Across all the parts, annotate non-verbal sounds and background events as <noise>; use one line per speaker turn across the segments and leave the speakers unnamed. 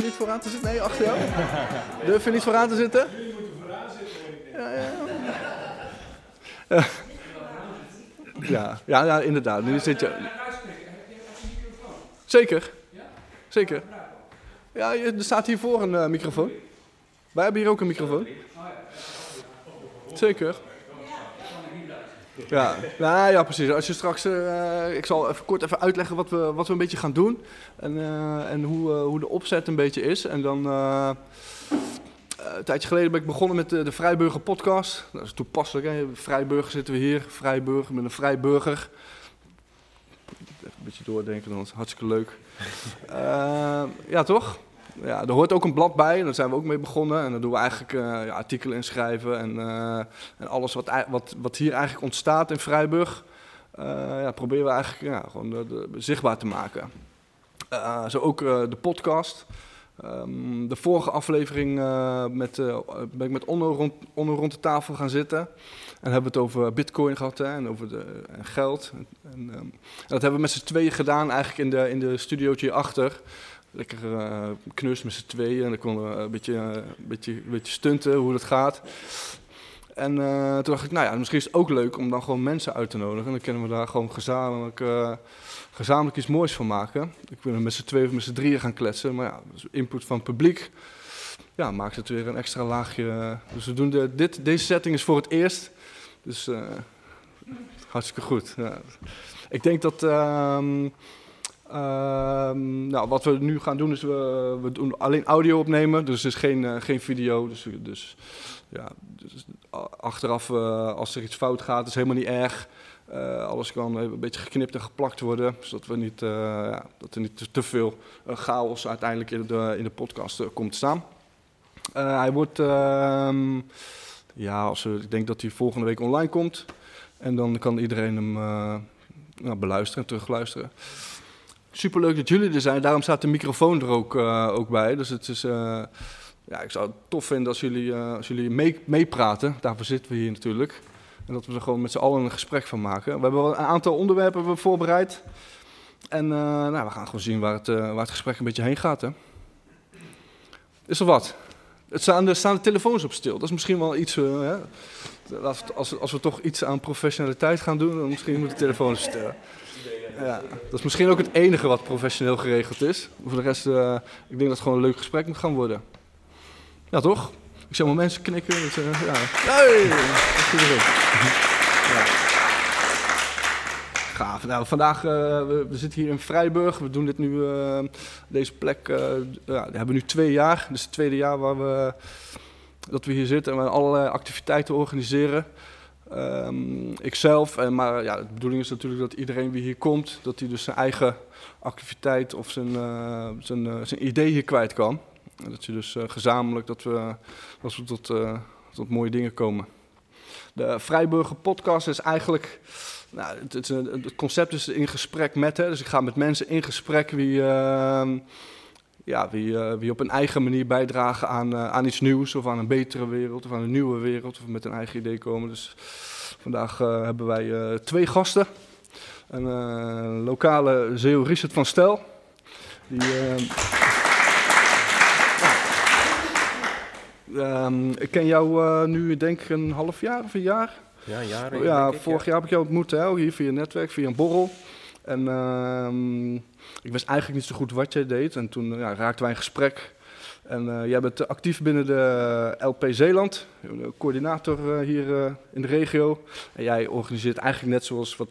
Durf je niet vooraan te zitten? Nee, achter jou? Durf je niet vooraan te zitten? Ja, ja. Eh, Ja, ja, ja, inderdaad. Nu zit je... Zeker. Zeker. Ja, er staat hiervoor een eh, microfoon. Wij hebben hier ook een microfoon. Zeker. Ja, nou, ja, precies. Als je straks, eh, ik zal even kort even uitleggen wat we, wat we een beetje gaan doen. En, eh, en hoe, eh, hoe de opzet een beetje is. En dan, een tijdje geleden ben ik begonnen met de, de Vrijburger podcast. Dat is toepasselijk, hè. Vrijburger zitten we hier. Vrijburger, ben een Vrijburger. Even een beetje doordenken, dan is hartstikke leuk. <laughs> Ja, toch? Ja, er hoort ook een blad bij daar zijn we ook mee begonnen. En dan doen we eigenlijk eh, ja, artikelen inschrijven en, eh, en alles wat, wat, wat hier eigenlijk ontstaat in Vrijburg, eh, ja, proberen we eigenlijk gewoon zichtbaar te maken. Zo ook de podcast. Ehm, de vorige aflevering met, ben ik met Onno rond, Onno rond de tafel gaan zitten. En hebben we het over bitcoin gehad en over de, en geld. En, ehm, en dat hebben we met z'n tweeën gedaan eigenlijk in de, in de studiootje hierachter. Lekker eh knus met z'n tweeën en dan konden we een beetje, eh, een, beetje, een beetje stunten hoe dat gaat. En eh, toen dacht ik, nou ja, misschien is het ook leuk om dan gewoon mensen uit te nodigen. En dan kunnen we daar gewoon gezamenlijk, eh, gezamenlijk iets moois van maken. Ik wil met z'n tweeën of met z'n drieën gaan kletsen. Maar ja, dus input van het publiek ja, maakt het weer een extra laagje. Dus we doen dit, deze setting is voor het eerst. Dus eh, hartstikke goed. Ik denk dat... ehm, nou, wat we nu gaan doen is we, we doen alleen audio opnemen. Dus het is geen, eh, geen video. Dus, dus ja, dus achteraf eh, als er iets fout gaat, is helemaal niet erg. Eh, alles kan een beetje geknipt en geplakt worden, zodat we niet, ja, dat er niet te, veel chaos uiteindelijk in de, in de podcast komt te staan. Hij wordt, ehm, ja, als ik denk dat hij volgende week online komt. En dan kan iedereen hem nou, beluisteren en terugluisteren. Superleuk dat jullie er zijn, daarom staat de microfoon er ook, eh, ook bij. Dus het is, eh, ja, ik zou het tof vinden als jullie, als jullie mee- meepraten. Daarvoor zitten we hier natuurlijk. En dat we er gewoon met z'n allen een gesprek van maken. We hebben wel een aantal onderwerpen voorbereid. En nou, we gaan gewoon zien waar het, waar het gesprek een beetje heen gaat. Hè. Is er wat? Het staan, er staan de telefoons op stil. Dat is misschien wel iets. hè. Als, we- als we toch iets aan professionaliteit gaan doen, dan misschien moeten de telefoons stil. Ja, dat is misschien ook het enige wat professioneel geregeld is. Voor de rest, eh, ik denk dat het gewoon een leuk gesprek moet gaan worden. Ja, toch? Ik zie allemaal mensen knikken. Dat, eh, ja. Hey. Ja. Gaaf. Nou, vandaag, eh, we, we zitten hier in Vrijburg. We doen dit nu, deze plek, ja, die hebben we nu twee jaar. Dus het tweede jaar waar we, dat we hier zitten en we allerlei activiteiten organiseren. Ehm ikzelf, en, maar ja, de bedoeling is natuurlijk dat iedereen wie hier komt, dat hij dus zijn eigen activiteit of zijn, eh, zijn, eh, zijn idee hier kwijt kan. En dat je dus eh, gezamenlijk dat we, dat we tot, tot mooie dingen komen. De Vrijburger podcast is eigenlijk, nou, het, het concept is in gesprek met, hè, dus ik ga met mensen in gesprek wie, ehm, ja, wie, eh, wie op een eigen manier bijdragen aan, eh, aan iets nieuws of aan een betere wereld of aan een nieuwe wereld of met een eigen idee komen. Dus vandaag eh, hebben wij twee gasten. Een lokale zeeuw Richard van Stel. Die, ehm, Ehm, ik ken jou nu, denk ik, een half jaar of een jaar.
Ja, jaren.
ja,
denk ik,
vorig jaar heb ik jou ontmoet, hè, hier via netwerk, via een borrel. En ehm, ik wist eigenlijk niet zo goed wat jij deed. En toen ja, raakten wij in gesprek. En eh, jij bent actief binnen de LP Zeeland, de coördinator eh, hier eh, in de regio. En jij organiseert eigenlijk net zoals wat,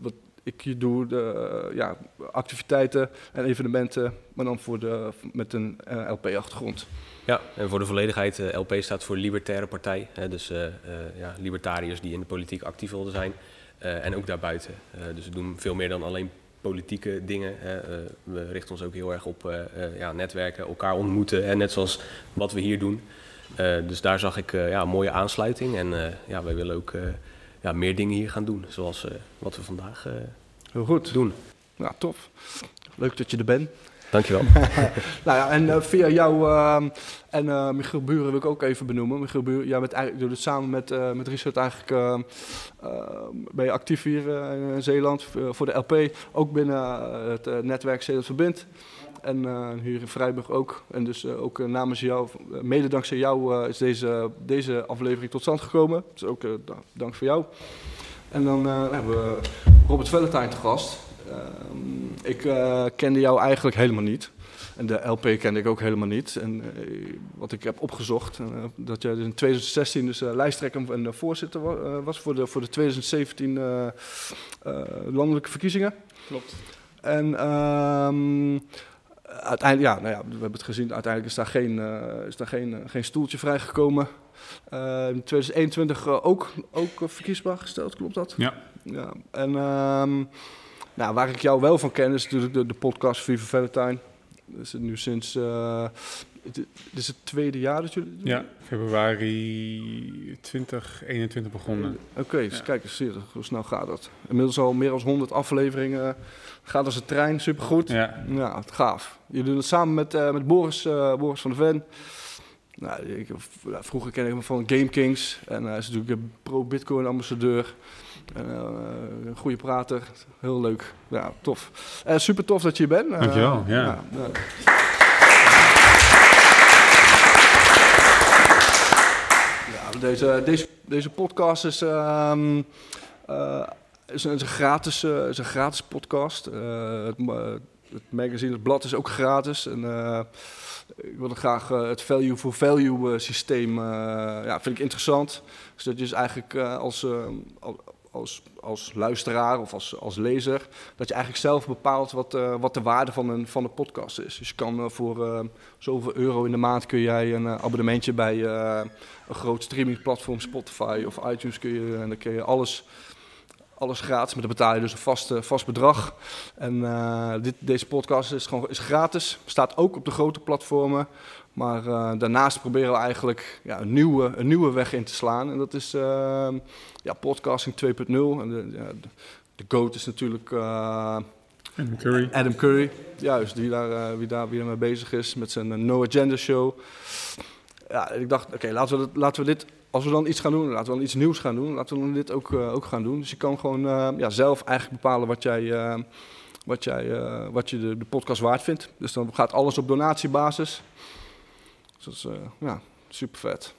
wat, ik hier doe, de, eh, ja, activiteiten en evenementen, maar dan voor de, met een eh, LP-achtergrond.
Ja, en voor de volledigheid, eh, LP staat voor Libertaire Partij. Hè, dus eh, eh, ja, libertariërs die in de politiek actief wilden zijn. eh, en ook daarbuiten. Eh, dus we doen veel meer dan alleen politieke dingen. Hè. Eh, we richten ons ook heel erg op eh, eh, ja, netwerken, elkaar ontmoeten. Hè, net zoals wat we hier doen. Dus daar zag ik ja, een mooie aansluiting. En ja, wij willen ook ja, meer dingen hier gaan doen. Zoals wat we vandaag
Heel goed.
doen.
Nou, tof. Leuk dat je er bent.
Dankjewel. <laughs>
Nou ja, en eh, via jouw ehm, En uh, Michiel Buren wil ik ook even benoemen. Michiel Buren, jij bent eigenlijk, doet het samen met, uh, met Richard eigenlijk, uh, ben je actief hier in Zeeland voor de LP. Ook binnen het netwerk Zeeland Verbind. En hier in Vrijburg ook. En dus ook namens jou, mede dankzij jou, is deze, deze aflevering tot stand gekomen. Dus ook dank voor jou. En dan hebben we Robert Valentine te gast. Ehm, ik kende jou eigenlijk helemaal niet. En de LP kende ik ook helemaal niet. En uh, wat ik heb opgezocht, uh, dat jij dus in 2016 dus uh, lijsttrekker en voorzitter wa was voor de, voor de 2017 landelijke verkiezingen.
Klopt.
En um, uiteindelijk, ja, nou ja, we hebben het gezien, uiteindelijk is daar geen, is daar geen, geen stoeltje vrijgekomen. in 2021 ook, ook verkiesbaar gesteld, klopt dat?
Ja.
ja. En um, nou, waar ik jou wel van ken is natuurlijk de, de podcast Viva Valentine. Dat is het nu sinds. Dit is het tweede jaar dat jullie.
Ja, februari 2021 begonnen.
Oké, okay, dus ja. kijk eens, hoe snel gaat dat? Inmiddels al meer dan 100 afleveringen. Gaat als een trein, supergoed.
Ja,
ja gaaf. Jullie doen het samen met, uh, met Boris, Boris van de Ven. Nou, ik, vroeger ken ik hem van Game Kings. En hij is natuurlijk een pro-Bitcoin ambassadeur. En, een goede prater, heel leuk. Ja, tof. Uh, super tof dat je hier bent.
Dankjewel, ja. ja,
ja. deze, deze, deze podcast is, um, is, een, is, een, gratis, is een gratis podcast. het, het magazine, het blad is ook gratis. En, ik wil graag het value for value systeem, ja, vind ik interessant. Dus dat je dus eigenlijk als, als, als luisteraar of als, als lezer, dat je eigenlijk zelf bepaalt wat, uh, wat de waarde van een, van een podcast is. Dus je kan uh, voor uh, zoveel euro in de maand kun jij een abonnementje bij een groot streamingplatform, Spotify of iTunes, kun je, en dan kun je alles, alles gratis, maar dan betaal je dus een vast, vast bedrag. En dit, deze podcast is, gewoon, is gratis, staat ook op de grote platformen. Maar uh, daarnaast proberen we eigenlijk ja, een, nieuwe, een nieuwe weg in te slaan. En dat is uh, ja, podcasting 2.0. En de, ja, de, GOAT is natuurlijk uh,
Adam Curry.
Adam Curry, juist, wie daar, wie daar, wie daar mee bezig is met zijn No Agenda Show. Ja, ik dacht, oké, okay, laten, we laten we dit, als we dan iets gaan doen, laten we dan iets nieuws gaan doen. Laten we dan dit ook, ook gaan doen. Dus je kan gewoon ja, zelf eigenlijk bepalen wat jij, wat jij wat je de, de podcast waard vindt. Dus dan gaat alles op donatiebasis. Dus uh, ja, super vet.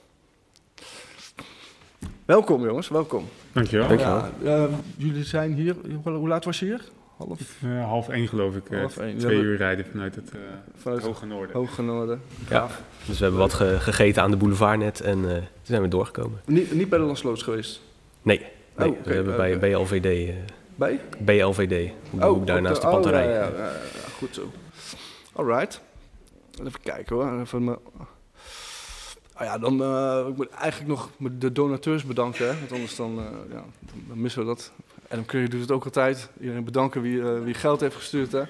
Welkom jongens, welkom.
Dankjewel.
Dankjewel.
Ja, uh, jullie zijn hier, hoe laat was je hier?
Half, uh, half één geloof ik. Half één. Twee uur rijden vanuit het vanuit Hoge Noorden.
Hoge Noorden.
Ja. Dus we hebben wat ge gegeten aan de boulevard net en toen zijn we doorgekomen.
Niet, niet bij de Lansloots geweest?
Nee, nee oh, okay. we hebben bij BLVD.
bij?
BLVD, oh, hoek daar naast de, de panterij.
Oh, ja, ja, ja, goed zo. Alright. Even kijken hoor. Even mijn... Oh ja, dan uh, ik moet eigenlijk nog de donateurs bedanken, want anders dan, uh, ja, dan missen we dat. Adam Curry doet het ook altijd. Iedereen bedanken wie, uh, wie geld heeft gestuurd. Hè?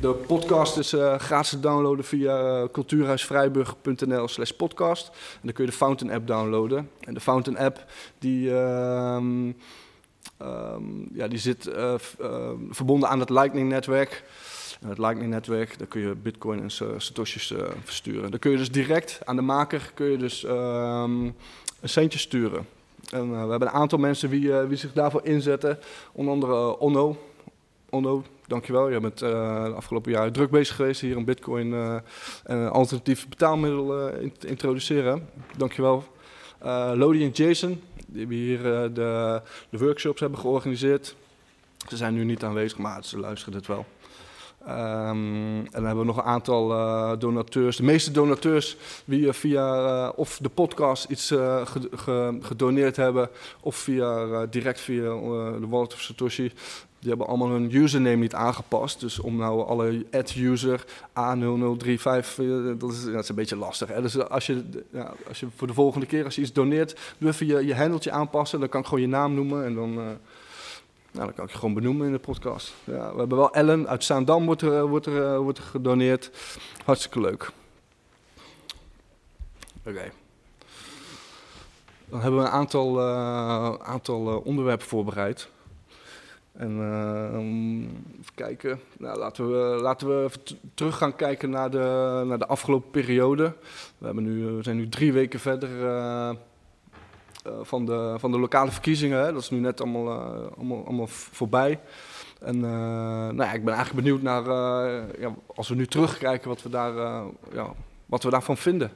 de podcast is gratis te downloaden via cultuurhuisvrijburg.nl slash podcast. En dan kun je de Fountain app downloaden. En de Fountain app die, um, um, ja, die zit verbonden aan het Lightning het Lightning-netwerk, daar kun je bitcoin en satoshis uh, versturen. Dan kun je dus direct aan de maker kun je dus, um, een centje sturen. En uh, we hebben een aantal mensen uh, wie zich daarvoor inzetten. Onder andere Onno. Onno, dankjewel. Je bent de afgelopen jaren druk bezig geweest hier om bitcoin en een alternatief betaalmiddel te introduceren. Dankjewel. Lodi en Jason, die hier de, de workshops hebben georganiseerd. Ze zijn nu niet aanwezig, maar ze luisteren het wel. Um, en dan hebben we nog een aantal uh, donateurs. De meeste donateurs die via uh, of de podcast iets gedoneerd hebben, of via, direct via de wallet of Satoshi. Die hebben allemaal hun username niet aangepast. Dus om nou alle ad-user A0035, dat is, dat is een beetje lastig. Dus als je, ja, als je voor de volgende keer als je iets doneert, even je, je handeltje aanpassen. Dan kan ik gewoon je naam noemen en dan... Nou, dat kan ik gewoon benoemen in de podcast. Ja, we hebben wel Ellen uit Zaandam wordt er, wordt er, wordt er gedoneerd. Hartstikke leuk. Oké. Dan hebben we een aantal, uh, aantal onderwerpen voorbereid. En even kijken. Nou, laten we, laten we terug gaan kijken naar de, naar de afgelopen periode. We, hebben nu, we zijn nu drie weken verder van, de, van de lokale verkiezingen. Hè. Dat is nu net allemaal, allemaal, allemaal voorbij. En nou ja, ik ben eigenlijk benieuwd naar, ja, als we nu terugkijken, wat we, daar, ja, wat we daarvan vinden.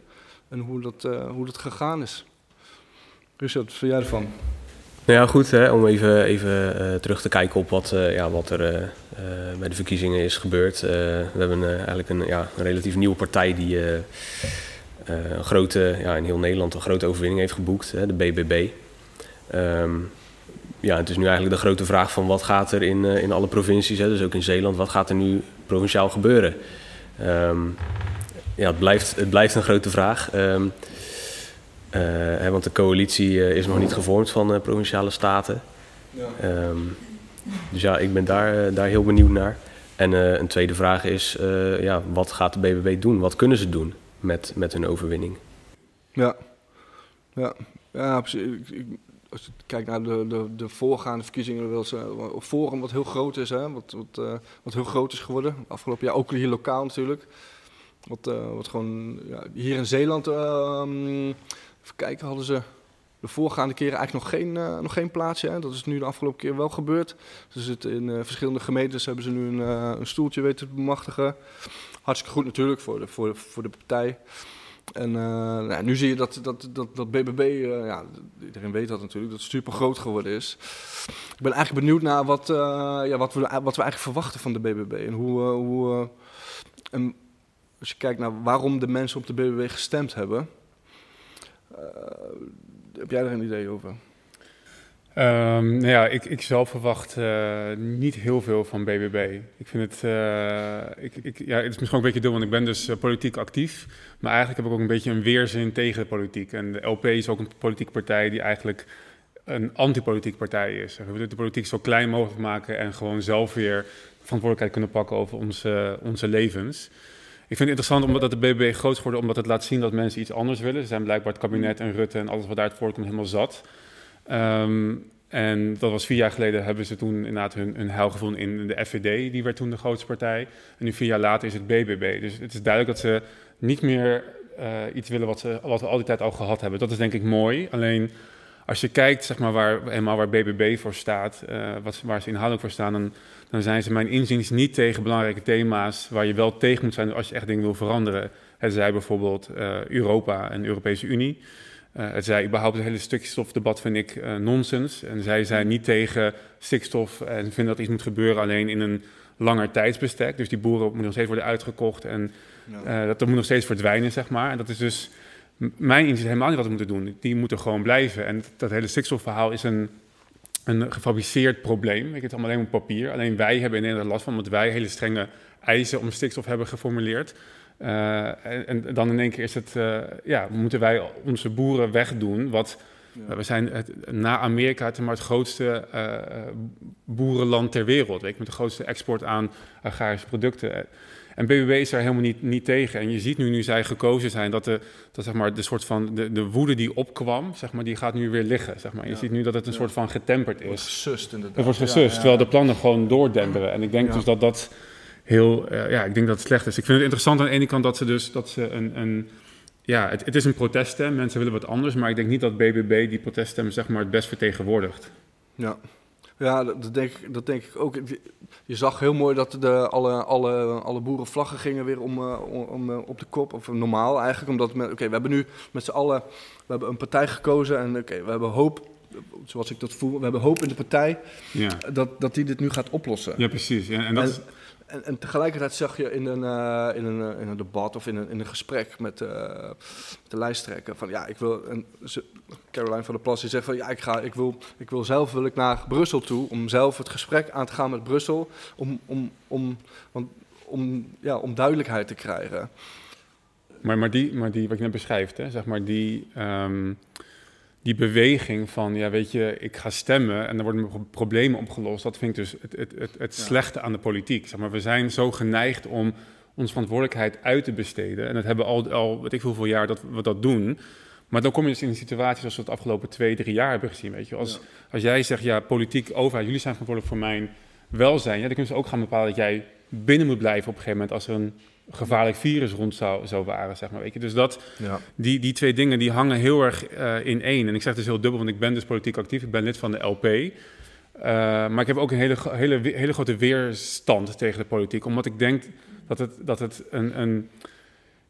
En hoe dat, hoe dat gegaan is. Richard, wat vind jij ervan?
Nou ja, goed, hè, om even, even terug te kijken op wat, ja, wat er bij de verkiezingen is gebeurd. we hebben eigenlijk een, ja, een relatief nieuwe partij die een grote, ja, in heel Nederland een grote overwinning heeft geboekt, hè, de BBB. Um, ehm, ja, het is nu eigenlijk de grote vraag van wat gaat er in, in alle provincies, hè, dus ook in Zeeland, wat gaat er nu provinciaal gebeuren? Um, ja, het blijft, het blijft een grote vraag. Um, uh, hè, want de coalitie uh, is nog niet gevormd van uh, provinciale staten. Ja. Um, dus ja, ik ben daar, daar heel benieuwd naar. En een tweede vraag is, ja, wat gaat de BBB doen? Wat kunnen ze doen met, met hun overwinning?
Ja, ja. ja precies. Als je kijkt naar de, de, de voorgaande verkiezingen, wil ze Forum wat heel groot is, hè? Wat, wat, wat heel groot is geworden. Afgelopen jaar ook hier lokaal natuurlijk. Wat, wat gewoon ja, hier in Zeeland ehm, Even kijken, hadden ze de voorgaande keren eigenlijk nog geen, uh, nog geen plaatsje. Hè? Dat is nu de afgelopen keer wel gebeurd. Ze zitten in verschillende gemeentes, hebben ze nu een, een, stoeltje weten te bemachtigen. Hartstikke goed natuurlijk voor de, voor voor de partij. En nou, nu zie je dat, dat, dat, dat BBB, ja, iedereen weet dat natuurlijk, dat het super groot geworden is. Ik ben eigenlijk benieuwd naar wat, ja, wat, we, wat we eigenlijk verwachten van de BBB. En hoe, hoe en als je kijkt naar waarom de mensen op de BBB gestemd hebben eh, heb jij daar een idee over?
Um, nou ja, ik, ik zelf verwacht uh, niet heel veel van BBB. Ik vind het, uh, ik, ik, ja, het is misschien ook een beetje dom, want ik ben dus uh, politiek actief. Maar eigenlijk heb ik ook een beetje een weerzin tegen de politiek. En de LP is ook een politieke partij die eigenlijk een antipolitieke partij is. We willen de politiek zo klein mogelijk maken en gewoon zelf weer verantwoordelijkheid kunnen pakken over onze, onze levens. Ik vind het interessant omdat de BBB groot is geworden, omdat het laat zien dat mensen iets anders willen. Ze zijn blijkbaar het kabinet en Rutte en alles wat daaruit voortkomt helemaal zat. Um, en dat was vier jaar geleden, hebben ze toen inderdaad hun, hun heil gevonden in de FVD, die werd toen de grootste partij. En nu vier jaar later is het BBB. Dus het is duidelijk dat ze niet meer uh, iets willen wat, ze, wat we al die tijd al gehad hebben. Dat is denk ik mooi. Alleen als je kijkt zeg maar, waar, helemaal waar BBB voor staat, uh, wat, waar ze inhoudelijk voor staan, dan zijn ze mijn inziens niet tegen belangrijke thema's waar je wel tegen moet zijn als je echt dingen wil veranderen. Het zij bijvoorbeeld uh, Europa en de Europese Unie. Uh, het zij überhaupt het hele stikstofdebat vind ik uh, nonsens. En zij zijn niet tegen stikstof en vinden dat iets moet gebeuren alleen in een langer tijdsbestek. Dus die boeren moeten nog steeds worden uitgekocht en ja. dat, dat moet nog steeds verdwijnen, zeg maar. En dat is dus mijn inziens helemaal niet wat we moeten doen. Die moeten gewoon blijven. En dat hele stikstofverhaal is een een gefabriceerd probleem. Ik het allemaal alleen op papier. Alleen wij hebben in Nederland last van, omdat wij hele strenge eisen om stikstof hebben geformuleerd. Uh, en, en, dan in één keer is het, uh, ja, moeten wij onze boeren wegdoen. Wat, ja. We zijn het, na Amerika het, maar het grootste uh, boerenland ter wereld. Weet je, met de grootste export aan agrarische producten. En BBB is daar helemaal niet, niet tegen. En je ziet nu, nu zij gekozen zijn, dat de, dat, zeg maar, de soort van de, de woede die opkwam, zeg maar, die gaat nu weer liggen. Zeg maar. Je ziet nu dat het een soort van getemperd is. Het wordt
gesust inderdaad.
Het wordt gesust, terwijl de plannen gewoon doordenderen. En ik denk dus dat dat heel, uh, ja, ik denk dat het slecht is. Ik vind het interessant aan de ene kant dat ze dus, dat ze een, een ja, het, het is een proteststem, mensen willen wat anders, maar ik denk niet dat BBB die proteststem zeg maar het best vertegenwoordigt.
Ja, ja, dat denk, ik, dat denk ik ook. Je zag heel mooi dat de, alle, alle, alle boerenvlaggen gingen weer om, uh, om, uh, op de kop. Of normaal eigenlijk. Omdat oké, we hebben nu met z'n allen we hebben een partij gekozen. En oké, we hebben hoop, zoals ik dat voel, we hebben hoop in de partij ja. dat, dat die dit nu gaat oplossen.
Ja, precies. Ja, en dat
en, en, en, tegelijkertijd zag je in een, uh, in een, uh, in een debat of in een, in een gesprek met, met de lijsttrekker van ja, ik wil. Caroline van der Plas die zegt van ja, ik, ga, ik, wil, ik wil zelf wil ik naar Brussel toe om zelf het gesprek aan te gaan met Brussel om, om, om, om, om, ja, om duidelijkheid te krijgen.
Maar, maar, die, maar die, wat je net beschrijft, hè, zeg maar, die. Um die beweging van, ja, weet je, ik ga stemmen en er worden problemen opgelost. Dat vind ik dus het, het, het, het slechte aan de politiek. Zeg maar, we zijn zo geneigd om onze verantwoordelijkheid uit te besteden. En dat hebben al, al weet ik hoeveel jaar dat we dat doen. Maar dan kom je dus in een situatie zoals we het afgelopen twee, drie jaar hebben gezien. Weet je. Als, als jij zegt, ja, politiek, overheid, jullie zijn verantwoordelijk voor mijn welzijn. Ja, dan kunnen ze ook gaan bepalen dat jij binnen moet blijven op een gegeven moment als er een gevaarlijk virus rond zou, zou waren, zeg maar. Weet je. Dus dat,
Ja.
die, die twee dingen die hangen heel erg eh, in één. En ik zeg dus heel dubbel, want ik ben dus politiek actief. Ik ben lid van de LP. Eh, maar ik heb ook een hele, hele, hele grote weerstand tegen de politiek. Omdat ik denk dat het, dat het een... een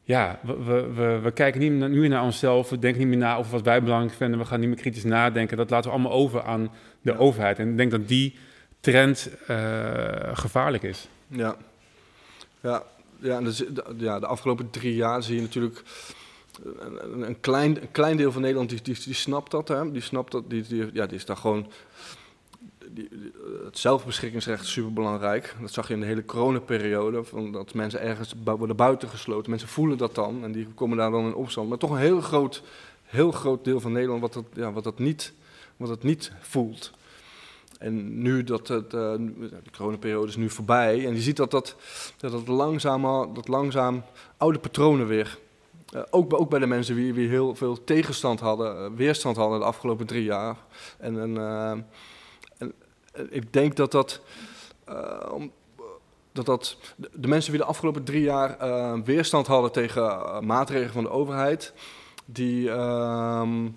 ja, we, we, we, kijken niet meer, nu naar onszelf. We denken niet meer na over wat wij belangrijk vinden. We gaan niet meer kritisch nadenken. Dat laten we allemaal over aan de
Ja.
overheid. En ik denk dat die trend eh, gevaarlijk is.
Ja, ja, ja, dus, de, ja, de afgelopen drie jaar zie je natuurlijk een, een- een, klein, een klein deel van Nederland die, die, die snapt dat. Hè? Die snapt dat, die, die, ja, die is daar gewoon. Die, die- het zelfbeschikkingsrecht is superbelangrijk. Dat zag je in de hele coronaperiode. Van dat mensen ergens worden buitengesloten. Mensen voelen dat dan en die komen daar dan in opstand. Maar toch een heel groot, heel groot deel van Nederland wat dat, ja, wat dat, niet, wat dat niet voelt. En nu dat het, eh, de coronaperiode is nu voorbij. En je ziet dat dat, dat, dat, langzaam, dat langzaam oude patronen weer. eh, ook, bij- ook bij de mensen die, die heel veel tegenstand hadden, eh, weerstand hadden de afgelopen drie jaar. En, en, ik denk dat dat. dat dat de, mensen die de afgelopen drie jaar weerstand hadden tegen maatregelen van de overheid, die, ehm,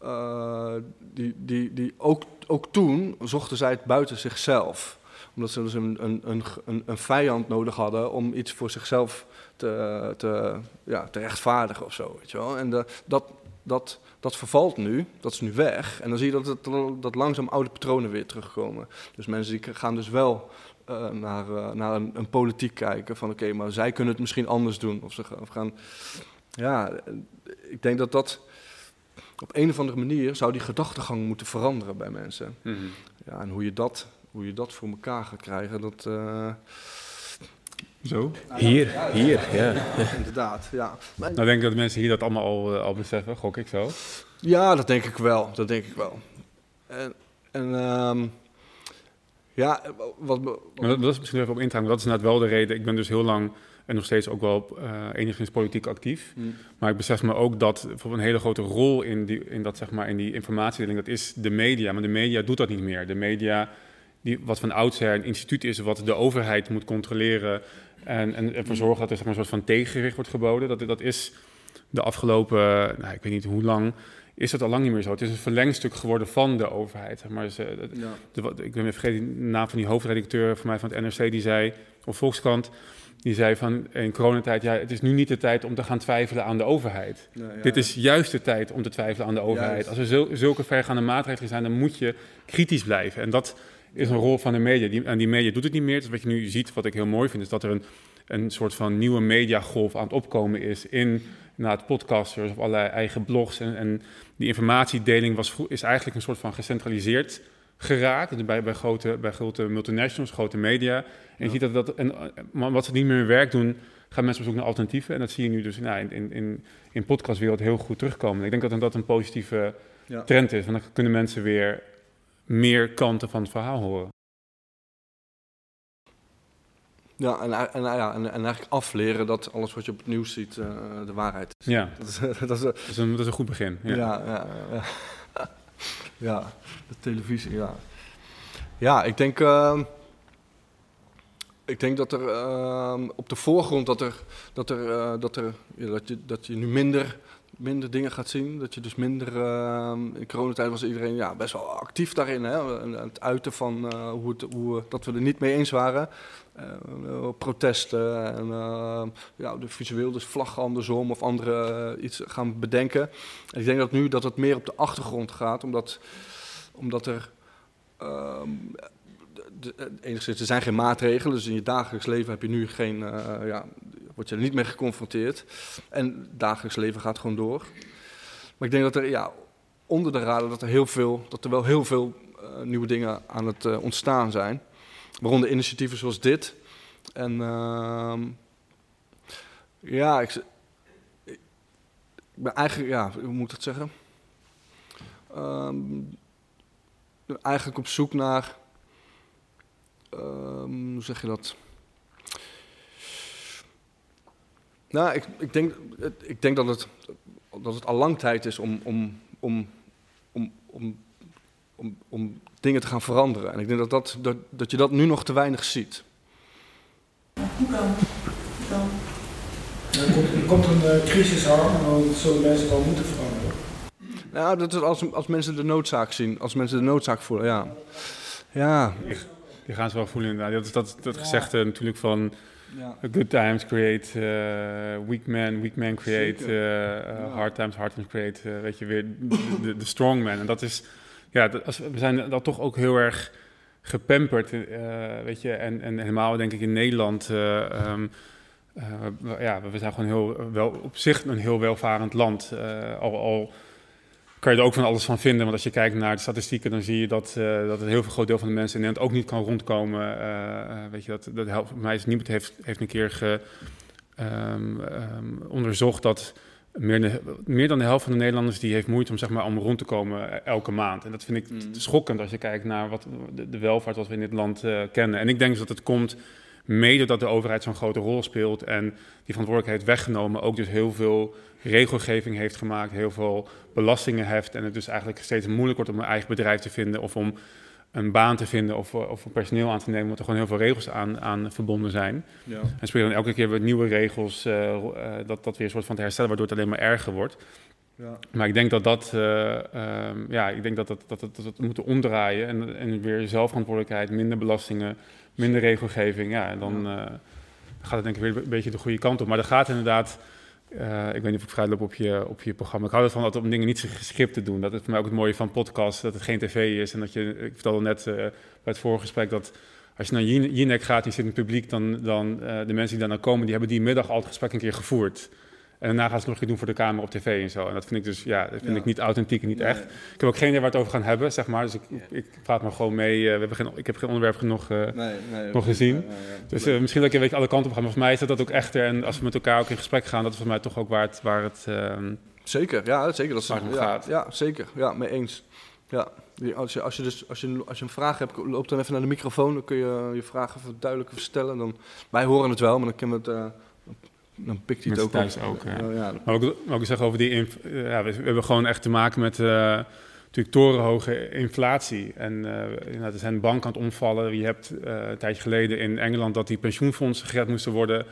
eh, die, die, die ook, ook toen zochten zij het buiten zichzelf. Omdat ze dus een, een, een, een, vijand nodig hadden om iets voor zichzelf te, te, ja, te rechtvaardigen of zo. Weet je wel? En de, dat, dat, dat vervalt nu, dat is nu weg. En dan zie je dat, dat langzaam oude patronen weer terugkomen. Dus mensen die gaan dus wel eh, naar, eh, naar een, een politiek kijken van oké, maar zij kunnen het misschien anders doen. Of ze gaan, of gaan ja, eh, ik denk dat dat op een of andere manier zou die gedachtegang moeten veranderen bij mensen. Ja, en hoe je dat, hoe je dat voor elkaar gaat krijgen, dat... eh,
Zo?
Hier, hier, ja. <laughs>
inderdaad, ja. Maar-
Nou denk ik dat mensen hier dat allemaal al, eh, al beseffen, gok ik zo.
Ja, dat denk ik wel. Dat denk ik wel. En, en ehm, ja, wat, wat,
Maar dat, dat is misschien even op maar dat is inderdaad wel de reden. Ik ben dus heel lang en nog steeds ook wel eh, enigszins politiek actief.
Mm.
Maar ik besef me ook dat bijvoorbeeld een hele grote rol in die, in dat, zeg maar, in die informatiedeling, dat is de media. Maar de media doet dat niet meer. De media, die, wat van oudsher een instituut is, wat de overheid moet controleren en, en ervoor zorgen dat er zeg maar, een soort van tegengewicht wordt geboden. Dat, dat is de afgelopen, nou, ik weet niet hoe lang, is dat al lang niet meer zo. Het is een verlengstuk geworden van de overheid. Zeg maar ze,
ja.
de, ik ben even vergeten de naam van die hoofdredacteur van mij van het NRC, die zei, of Volkskrant, die zei van in coronatijd, ja, het is nu niet de tijd om te gaan twijfelen aan de overheid.
Ja, ja,
Dit is juist de tijd om te twijfelen aan de overheid.
Juist.
Als er zul- zulke vergaande maatregelen zijn, dan moet je kritisch blijven. En dat is een rol van de media. Die, en die media doet het niet meer. Dus wat je nu ziet, wat ik heel mooi vind, is dat er een, een soort van nieuwe mediagolf aan het opkomen is in na het podcasters of allerlei eigen blogs. En, en die informatiedeling was, is eigenlijk een soort van gecentraliseerd geraakt. Bij, bij, grote, bij grote multinationals, grote media. En je
Ja.
ziet dat, dat en, eh, maar wat ze niet meer hun werk doen, gaan mensen op zoek naar alternatieven. En dat zie je nu dus nou, in, in, in, in podcastwereld heel goed terugkomen. Ik denk dat dat een positieve
Ja.
trend is. Want dan kunnen mensen weer meer kanten van het verhaal horen.
Ja, en, en, ja, en, en eigenlijk afleren dat alles wat je op het nieuws ziet eh, de waarheid is.
Ja, <laughs>
Dat is, dat is,
dat is een, dat is een goed begin.
ja.
Ja.
Ja, ja, de televisie, ja. Ja, ik denk, ehm, ik denk dat er ehm, op de voorgrond dat er, dat er, eh, dat er, ja, dat je, dat je nu minder, minder dingen gaat zien. Dat je dus minder, ehm, in coronatijd was iedereen ja, best wel actief daarin. Hè? Het uiten van eh, hoe het, hoe, dat we er niet mee eens waren. Eh, protesten en ja, de visueel dus vlaggen andersom of andere iets gaan bedenken. En ik denk dat nu dat het meer op de achtergrond gaat, omdat, omdat er ehm, de- de- enigszins, er zijn geen maatregelen, dus in je dagelijks leven heb je nu geen, ja, word je er niet mee geconfronteerd. En het dagelijks leven gaat gewoon door. Maar ik denk dat er ja, onder de radar dat er heel veel, dat er wel heel veel eh, nieuwe dingen aan het eh, ontstaan zijn. Waaronder initiatieven zoals dit. En ehm, ja, ik, ik ben eigenlijk, ja, hoe moet ik dat zeggen? Ehm, eigenlijk op zoek naar, ehm, hoe zeg je dat? Nou, ik, ik, denk, ik denk dat het dat het al lang tijd is om, om, om, om, om, om, om dingen te gaan veranderen. En ik denk dat, dat, dat, dat je dat nu nog te weinig ziet.
Hoe dan? Hoe dan?
Er komt, er komt een uh, crisis aan en dan zullen mensen wel moeten veranderen.
Nou, dat is als, als mensen de noodzaak zien, als mensen de noodzaak voelen, ja. Ja.
Die, die gaan ze wel voelen inderdaad. Dat is dat, dat gezegde natuurlijk van ja. good times create uh, weak men, weak men create uh, hard times, hard times create, weet je, weer de, de, strong man. En dat is, ja, dat, als, we zijn dat toch ook heel erg gepamperd, weet je, en, en helemaal denk ik in Nederland... Um, uh, ja, we zijn gewoon heel, wel, op zich een heel welvarend land. Uh, al, al, kan je er ook van alles van vinden. Want als je kijkt naar de statistieken, dan zie je dat, uh, dat een heel veel groot deel van de mensen in Nederland ook niet kan rondkomen. weet je, dat, dat helpt, mij is niemand heeft, heeft een keer ge, um, um, onderzocht dat meer, de, meer, dan de helft van de Nederlanders die heeft moeite om, zeg maar, om rond te komen elke maand. En dat vind ik mm. schokkend als je kijkt naar wat, de, de welvaart wat we in dit land kennen. En ik denk dus dat het komt mede dat de overheid zo'n grote rol speelt en die verantwoordelijkheid weggenomen, ook dus heel veel regelgeving heeft gemaakt, heel veel belastingen heft en het dus eigenlijk steeds moeilijk wordt om een eigen bedrijf te vinden of om een baan te vinden of, of personeel aan te nemen, omdat er gewoon heel veel regels aan, aan verbonden zijn. Ja. En spelen dan elke keer weer nieuwe regels, uh, uh, dat, dat weer een soort van te herstellen, waardoor het alleen maar erger wordt. Ja. Maar ik denk dat dat, uh, ja, ik denk dat dat, dat, dat, dat, dat moeten omdraaien en, en weer zelfverantwoordelijkheid, minder belastingen, minder regelgeving, ja, en dan uh, gaat het denk ik weer een beetje de goede kant op. Maar er gaat inderdaad, uh, ik weet niet of ik vrij loop op je, op je programma, ik hou ervan dat om dingen niet gescript te doen. Dat is voor mij ook het mooie van podcast, dat het geen tv is. En dat je, ik vertelde net uh, bij het vorige gesprek dat als je naar Jinek gaat, je zit in het publiek, dan, dan de mensen die daar naar komen, die hebben die middag al het gesprek een keer gevoerd. En daarna gaan ze nog iets doen voor de camera op tv en zo. En dat vind ik dus, ja, dat vind ik niet authentiek en niet echt. Ik heb ook geen idee waar het over gaan hebben, zeg maar. Dus ik, ik praat maar gewoon mee. Uh, we hebben geen, ik heb geen onderwerp genoeg uh, nee, nee, nog gezien. dus uh, misschien dat ik een beetje alle kanten op ga. Maar volgens mij is dat, dat ook echter. En als we met elkaar ook in gesprek gaan, dat is volgens mij toch ook waar het... Waar het ehm,
zeker, ja, zeker. Dat is,
waar het
ja,
gaat.
Ja, zeker. Ja, mee eens. Ja, als je, als, je dus, als, je, als je een vraag hebt, loop dan even naar de microfoon. Dan kun je je vraag even duidelijker verstellen. Dan, wij horen het wel, maar dan kunnen we het dan pikt hij het ook
thuis ook. ja. Ja, ja. Maar ook, ook zeggen over die... Ja, we, we, hebben gewoon echt te maken met... Uh, natuurlijk torenhoge inflatie. En uh, nou, er zijn banken aan het omvallen. Je hebt een tijdje geleden in Engeland dat die pensioenfondsen gered moesten worden.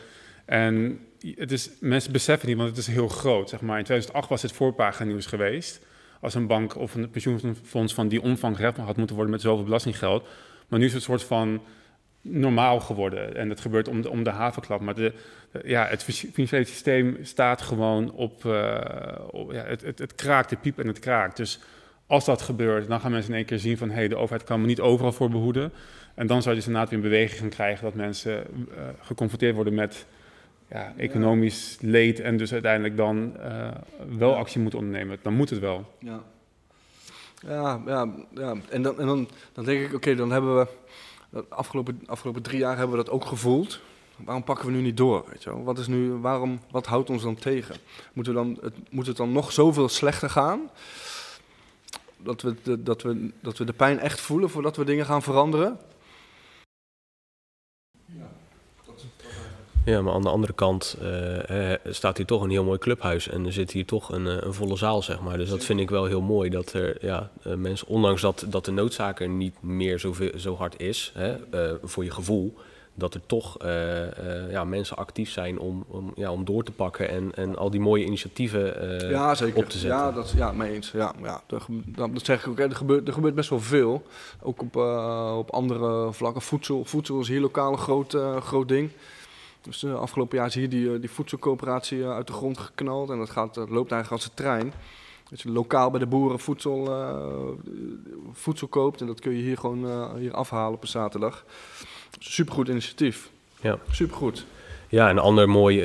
En het is, mensen beseffen niet, want het is heel groot. Zeg maar. In 2008 was het voorpagina nieuws geweest. Als een bank of een pensioenfonds van die omvang gered had moeten worden met zoveel belastinggeld. Maar nu is het een soort van normaal geworden. En dat gebeurt om de, om de havenklap. Maar de, ja, het financiële systeem staat gewoon op, uh, ja, het, het, het, kraakt, de piep en het kraakt. Dus als dat gebeurt, dan gaan mensen in één keer zien van... hé, hey, de overheid kan me niet overal voor behoeden. En dan zou je dus inderdaad weer een beweging gaan krijgen... dat mensen uh, geconfronteerd worden met ja, economisch leed... en dus uiteindelijk dan uh, wel actie moeten ondernemen. Dan moet het wel.
Ja, ja, ja, ja. en, dan, en dan, dan denk ik, oké, okay, dan hebben we... De afgelopen, afgelopen drie jaar hebben we dat ook gevoeld waarom pakken we nu niet door? Weet je wel? Wat, is nu, waarom, wat houdt ons dan tegen? Moeten we dan, het, moet het dan nog zoveel slechter gaan? Dat we, dat, we, dat we de pijn echt voelen voordat we dingen gaan veranderen?
Ja, maar aan de andere kant uh, staat hier toch een heel mooi clubhuis en er zit hier toch een, een volle zaal, zeg maar. Dus dat vind ik wel heel mooi dat er ja, mensen, ondanks dat, dat de noodzaak er niet meer zo, veel, zo hard is, hè, uh, voor je gevoel, dat er toch uh, ja, mensen actief zijn om, om, ja, om door te pakken en, en al die mooie initiatieven
ja, zeker.
op te zetten.
Ja, dat, ja mee eens. Ja, ja, dat, dat zeg ik ook. Er gebeurt, er gebeurt best wel veel. Ook op, op andere vlakken. Voedsel, voedsel is hier lokaal een groot, groot ding. Dus de afgelopen jaar is hier die, die voedselcoöperatie uit de grond geknald. En dat, gaat, dat loopt eigenlijk als een trein. Dat je lokaal bij de boeren voedsel, voedsel koopt. En dat kun je hier gewoon hier afhalen op een zaterdag. Supergoed initiatief.
Ja.
Supergoed.
Ja, een ander mooi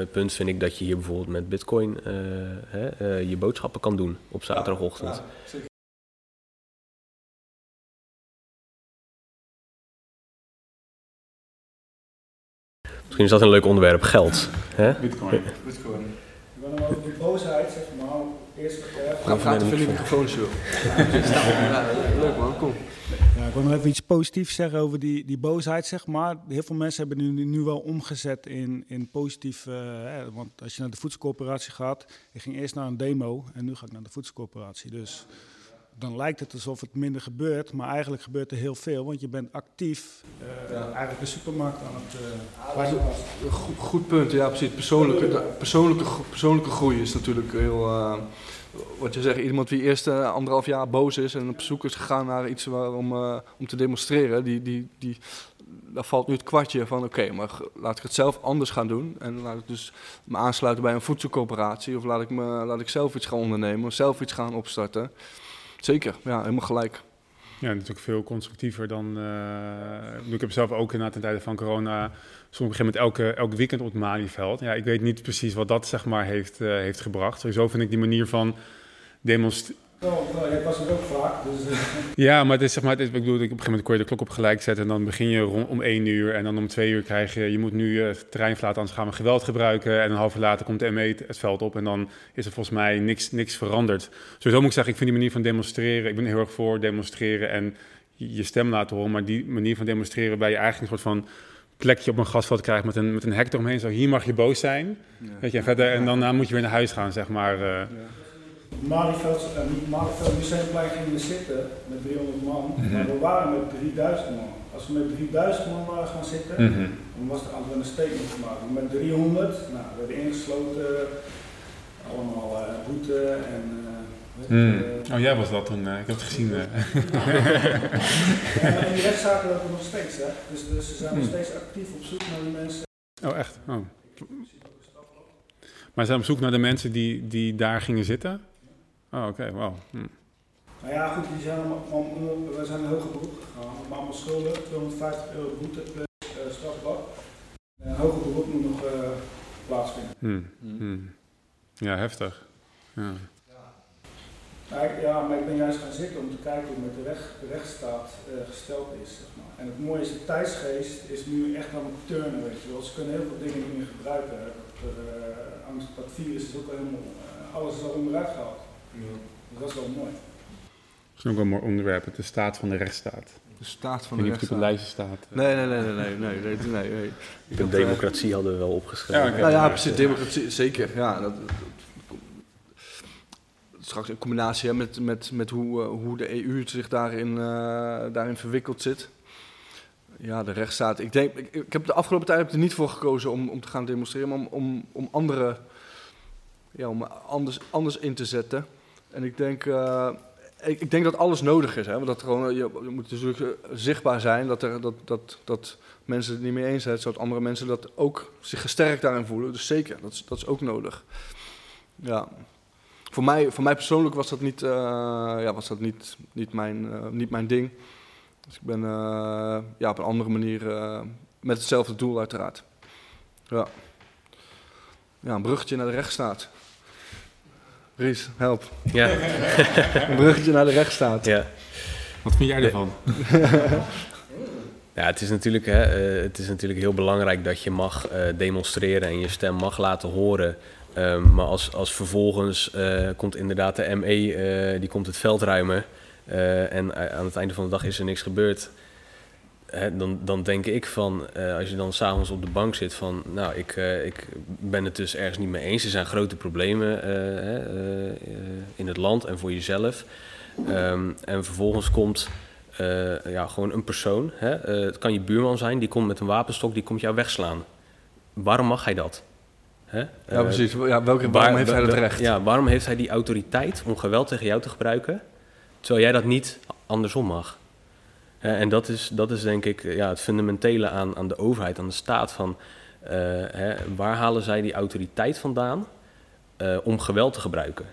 uh, punt vind ik dat je hier bijvoorbeeld met Bitcoin uh, hè, uh, je boodschappen kan doen op zaterdagochtend. Ja, Misschien is dat een leuk onderwerp, geld. Hè?
Bitcoin. Bitcoin. Ik ben over die boosheid, zeg maar, eerst
Nou, gaat in de microfoon zo. ja, leuk man, kom.
Ja, ik wil nog even iets positiefs zeggen over die, die boosheid, zeg maar. Heel veel mensen hebben nu, nu wel omgezet in, in positief. eh, hè, want als je naar de voedselcorporatie gaat, ik ging eerst naar een demo en nu ga ik naar de voedselcorporatie. Dus dan lijkt het alsof het minder gebeurt, maar eigenlijk gebeurt er heel veel, want je bent actief eh,
Ja.
eigenlijk de supermarkt aan het.
Een Goed, goed punt, ja precies. Persoonlijke, persoonlijke, persoonlijke groei is natuurlijk heel... eh, wat je zegt, iemand die eerst anderhalf jaar boos is en op zoek is gegaan naar iets waar, om, om te demonstreren, die, die, die, daar valt nu het kwartje van oké, maar laat ik het zelf anders gaan doen. En laat ik dus me aansluiten bij een voedselcoöperatie of laat ik, me, laat ik zelf iets gaan ondernemen, of zelf iets gaan opstarten. Zeker, ja, helemaal gelijk.
Ja, natuurlijk veel constructiever dan. eh, ik heb zelf ook inderdaad in tijden van corona. Soms begin met elke, elk weekend op het Malieveld. Ja, ik weet niet precies wat dat zeg maar heeft, eh, heeft gebracht. Sowieso vind ik die manier van demonstreren.
Was er ook vaak, dus eh,
Ja, maar het is zeg maar, het is, ik bedoel, op een gegeven moment kon je de klok op gelijk zetten en dan begin je rond, om één uur en dan om twee uur krijg je, je moet nu eh, het terrein verlaten, anders gaan we geweld gebruiken en een half uur later komt de ME het- veld op en dan is er volgens mij niks, niks veranderd. Sowieso moet ik zeggen, ik vind die manier van demonstreren, ik ben heel erg voor demonstreren en je stem laten horen, maar die manier van demonstreren bij je eigenlijk een soort van plekje op een gasveld krijgt met een, met een hek eromheen, zo hier mag je boos zijn, weet je, en verder en dan moet je weer naar huis gaan, zeg maar. eh.
Malieveld, uh, niet Malieveld Museumplein gingen we zitten met 300 man, maar we waren met 3000 man. Als we met 3000 man waren gaan zitten,
Mhm.
dan was er altijd een statement gemaakt. Maar met 300, nou, we werden ingesloten, allemaal eh boete en... eh,
Mm.
eh,
Oh, jij was dat toen, eh, ik heb het gezien. eh. <laughs>
ja, en die rechtszaken lopen nog steeds, hè. Dus, dus ze zijn nog steeds actief op zoek naar die mensen.
Oh, echt? Oh. Maar ze zijn op zoek naar de mensen die, die daar gingen zitten? Oh, oké, wauw. Hm.
Nou ja, goed, die zijn allemaal, allemaal- we zijn een hoger beroep gegaan. We allemaal schulden, 250 euro boete plus eh strafblad. Een hoger beroep moet nog eh, plaatsvinden.
Hm. Hm. Ja, heftig. Ja.
Maar ik, ja, maar ik ben juist gaan zitten om te kijken hoe met de, de rechtsstaat eh, gesteld is. Zeg maar. En het mooie is, de tijdsgeest is nu echt aan het turnen, weet je wel. Ze kunnen heel veel dingen niet meer gebruiken. Dat, eh, angst, dat virus is ook al helemaal, eh, alles is al onderuit gehaald. Ja. Dat was wel mooi.
Dat is ook wel een mooi onderwerp, de staat van de rechtsstaat.
De staat van de rechtsstaat.
Ik lijstje staat.
Nee, nee, nee, nee, nee, nee, nee, nee.
De democratie hadden we wel opgeschreven.
Ja,
nou ja, precies, democratie, zeker. Ja, dat, straks in combinatie met, met, met hoe, eh, hoe de EU zich daarin, eh, daarin verwikkeld zit. Ja, de rechtsstaat. Ik, denk, ik, ik heb de afgelopen tijd heb ik er niet voor gekozen om, om te gaan demonstreren, maar om, om, om, andere, ja, om anders, anders in te zetten. En ik denk, eh, ik, ik denk dat alles nodig is. Hè? Want dat gewoon, je, moet natuurlijk eh, zichtbaar zijn dat, er, dat, dat, dat mensen het niet mee eens zijn, zodat andere mensen dat ook zich gesterkt daarin voelen. Dus zeker, dat is, dat is ook nodig. Ja. Voor mij, voor mij persoonlijk was dat niet, eh, ja, was dat niet, niet, mijn, niet mijn ding. Dus ik ben ja, op een andere manier met hetzelfde doel uiteraard. Ja. ja, een bruggetje naar de rechtsstaat. Ries, help.
Ja,
Een bruggetje naar de rechtsstaat.
ja.
Wat vind jij ervan?
Ja, het is, natuurlijk, hè, eh, het is natuurlijk heel belangrijk dat je mag eh, demonstreren en je stem mag laten horen. Ehm, maar als, als vervolgens eh, komt inderdaad de ME, eh, die komt het veld ruimen. eh, en aan het einde van de dag is er niks gebeurd. Dan, dan denk ik van, eh, als je dan s'avonds op de bank zit van... Nou, ik, eh, ik ben het dus ergens niet mee eens. Er zijn grote problemen eh, in het land en voor jezelf. Ehm, en vervolgens komt ja, gewoon een persoon. Hè? het kan je buurman zijn, die komt met een wapenstok, die komt jou wegslaan. Waarom mag hij dat? Hè?
Ja, precies. Ja, welke,
waar-
waarom heeft hij dat recht?
Ja, waarom heeft hij die autoriteit om geweld tegen jou te gebruiken, terwijl jij dat niet andersom mag? Hè, en dat is, dat is denk ik ja, het fundamentele aan, aan de overheid, aan de staat. Van, eh, hè, waar halen zij die autoriteit vandaan eh, om geweld te gebruiken?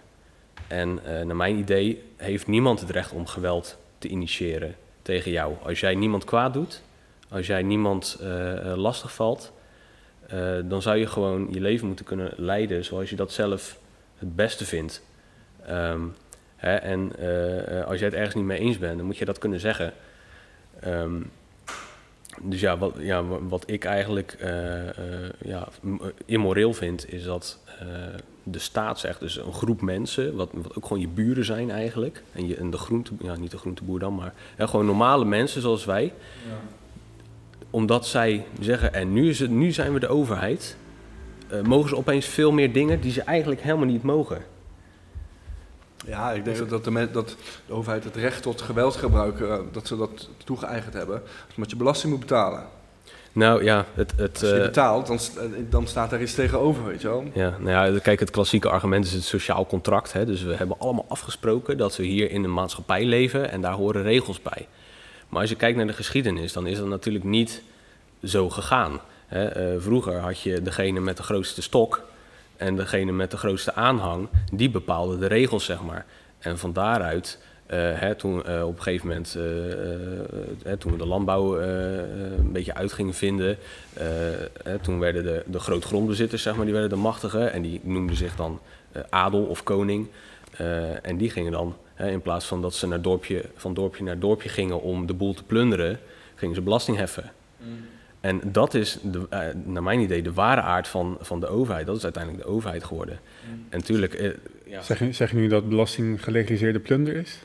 En eh, naar mijn idee heeft niemand het recht om geweld te initiëren tegen jou. Als jij niemand kwaad doet, als jij niemand eh, eh, lastig valt, eh, dan zou je gewoon je leven moeten kunnen leiden zoals je dat zelf het beste vindt. Ehm, hè, en eh, eh, als jij het ergens niet mee eens bent, dan moet je dat kunnen zeggen. Ehm, dus ja wat, ja, wa- wat ik eigenlijk eh, eh, ja, m- immoreel vind, is dat eh, de staat zegt, dus een groep mensen, wat, wat ook gewoon je buren zijn eigenlijk, en, je, en de groente, ja, niet de groenteboer dan, maar hè, gewoon normale mensen zoals wij, omdat zij zeggen, en nu, is het, nu zijn we de overheid, eh, mogen ze opeens veel meer dingen die ze eigenlijk helemaal niet mogen.
Ja, ik denk dat, de, men- dat de overheid het recht tot geweldsgebruik, eh, dat ze dat toegeëigend hebben, omdat je belasting moet betalen.
Nou ja, het, het,
Als je
eh,
betaalt, dan, eh, dan staat er iets tegenover, weet je wel.
Ja, nou ja, kijk, het klassieke argument is het sociaal contract. Hè? Dus we hebben allemaal afgesproken dat we hier in een maatschappij leven en daar horen regels bij. Maar als je kijkt naar de geschiedenis, dan is dat natuurlijk niet zo gegaan. Hè? Vroeger had je degene met de grootste stok en degene met de grootste aanhang, die bepaalde de regels, zeg maar. En van daaruit, eh, hè, toen eh, op een gegeven moment, eh, eh, hè, toen we de landbouw een beetje uit gingen vinden, hè, toen werden de, de grootgrondbezitters, zeg maar, die werden de machtigen en die noemden zich dan adel of koning. En die gingen dan, hè, in plaats van dat ze naar dorpje, van dorpje naar dorpje gingen om de boel te plunderen, gingen ze belasting heffen. En dat is, de, eh, naar mijn idee, de ware aard van, van de overheid. Dat is uiteindelijk de overheid geworden. En natuurlijk, eh, ja,
Zeg je, zeg je nu dat belasting gelegaliseerde plunder is?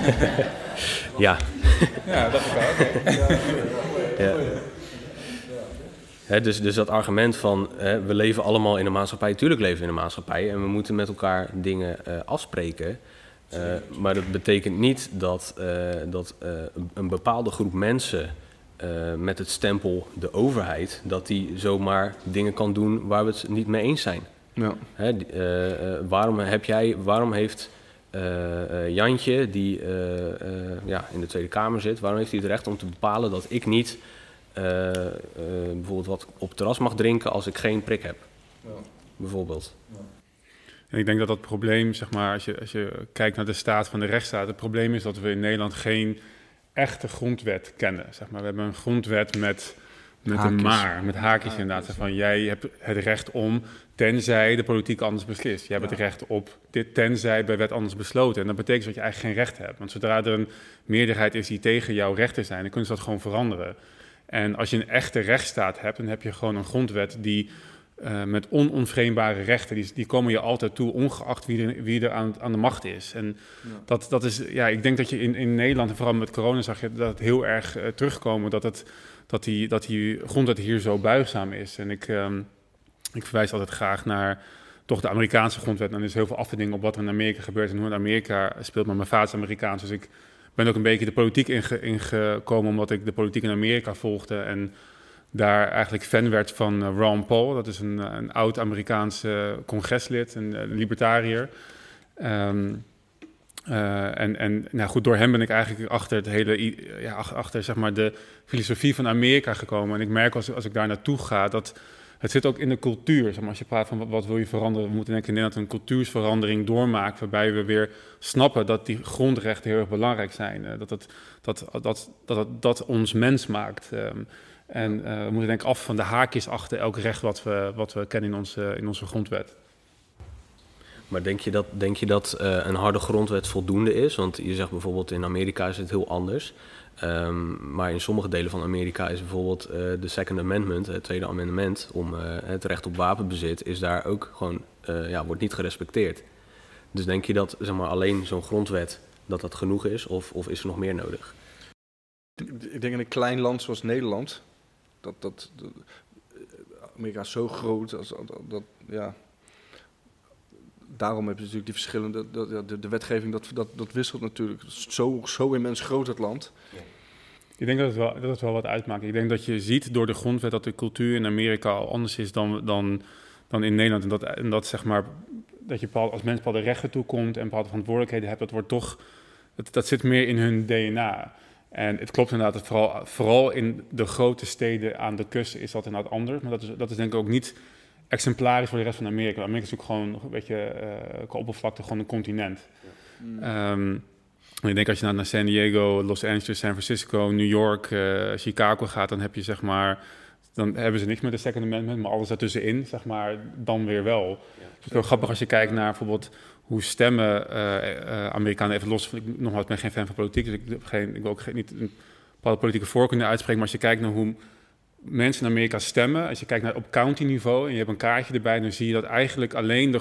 <laughs>
ja,
Ja, dat is wel. <laughs>
Ja. Hè, dus, dus dat argument van hè, we leven allemaal in een maatschappij, tuurlijk leven we in een maatschappij en we moeten met elkaar dingen eh, afspreken. Eh, maar dat betekent niet dat, eh, dat eh, een- een bepaalde groep mensen eh, met het stempel de overheid, dat die zomaar dingen kan doen waar we het niet mee eens zijn.
Ja.
Hè, eh, eh, waarom heb jij, waarom heeft eh, eh, Jantje, die eh, eh, ja, in de Tweede Kamer zit, waarom heeft hij het recht om te bepalen dat ik niet bijvoorbeeld wat op terras mag drinken als ik geen prik heb? Bijvoorbeeld.
En ik denk dat dat probleem, zeg maar, als je, als je kijkt naar de staat van de rechtsstaat, het probleem is dat we in Nederland geen echte grondwet kennen. Zeg maar. We hebben een grondwet met, met een maar, met haakjes inderdaad. Zeg Van, jij hebt het recht om, tenzij de politiek anders beslist. Jij hebt het recht op dit, tenzij bij wet anders besloten. En dat betekent dat je eigenlijk geen recht hebt. Want zodra er een meerderheid is die tegen jouw rechten zijn, dan kunnen ze dat gewoon veranderen. En als je een echte rechtsstaat hebt, dan heb je gewoon een grondwet die eh, met ononvreembare rechten, die, die komen je altijd toe, ongeacht wie er, wie er aan, aan de macht is. En dat, dat is, ja, ik denk dat je in, in Nederland, en vooral met corona, zag je dat het heel erg eh, terugkomen, dat, het, dat, die, dat die grondwet hier zo buigzaam is. En ik, ehm, ik verwijs altijd graag naar toch de Amerikaanse grondwet. En er is heel veel af te dingen op wat er in Amerika gebeurt en hoe in Amerika speelt. Maar mijn vader is Amerikaans, dus ik ben ook een beetje de politiek inge- ingekomen omdat ik de politiek in Amerika volgde en daar eigenlijk fan werd van eh, Ron Paul. Dat is een, eh, een oud-Amerikaanse congreslid, een, eh, libertariër. Ehm, eh, en en nou goed, door hem ben ik eigenlijk achter, het hele, ja, ach- achter zeg maar, de filosofie van Amerika gekomen. En ik merk als, als ik daar naartoe ga dat het zit ook in de cultuur. Zeg maar, als je praat van wat, wat wil je veranderen, we moeten denk ik in Nederland een cultuursverandering doormaken. Waarbij we weer snappen dat die grondrechten heel erg belangrijk zijn. Eh, dat, het, dat, dat, dat, dat, dat ons mens maakt. Ehm, en eh, we moeten denk ik af van de haakjes achter elk recht wat we, wat we kennen in onze, in onze grondwet.
Maar denk je dat, denk je dat eh, een harde grondwet voldoende is? Want je zegt bijvoorbeeld in Amerika is het heel anders. Ehm, maar in sommige delen van Amerika is bijvoorbeeld eh, de Second Amendment, het tweede amendement, om eh, het recht op wapenbezit, is daar ook gewoon, eh, ja, wordt niet gerespecteerd. Dus denk je dat zeg maar, alleen zo'n grondwet, dat dat genoeg is? Of, of is er nog meer nodig?
Ik denk in een klein land zoals Nederland, dat, dat, dat- Amerika is zo groot, als, dat, dat- ja. Daarom heb je natuurlijk die verschillende, dat, ja, de, de wetgeving, dat, dat, dat wisselt natuurlijk. Zo, zo immens groot het land.
Ik denk dat het, wel, dat het wel wat uitmaakt. Ik denk dat je ziet door de grondwet dat de cultuur in Amerika al anders is dan, dan, dan in Nederland. En dat, en dat zeg maar, dat je bepaald, als mensen bepaalde rechten toekomt en bepaalde verantwoordelijkheden hebt, dat wordt toch, dat, dat zit meer in hun DNA. En het klopt inderdaad, dat vooral, vooral in de grote steden aan de kust is dat inderdaad anders. Maar dat is, dat is denk ik ook niet exemplarisch voor de rest van Amerika. Amerika is natuurlijk gewoon, weet je, eh, qua oppervlakte gewoon een continent. Ehm, en ik denk als je naar, naar San Diego, Los Angeles, San Francisco, New York, eh, Chicago gaat, dan heb je zeg maar, dan hebben ze niks met de Second Amendment, maar alles daartussenin, zeg maar, dan weer wel. Dus het is wel grappig als je kijkt naar bijvoorbeeld hoe stemmen eh, eh, Amerikanen even los. Ik nogmaals, ben geen fan van politiek, dus ik, geen, ik wil ook geen, niet een bepaalde politieke voorkeuren uitspreken. Maar als je kijkt naar hoe mensen in Amerika stemmen, als je kijkt naar op county niveau en je hebt een kaartje erbij, dan zie je dat eigenlijk alleen de,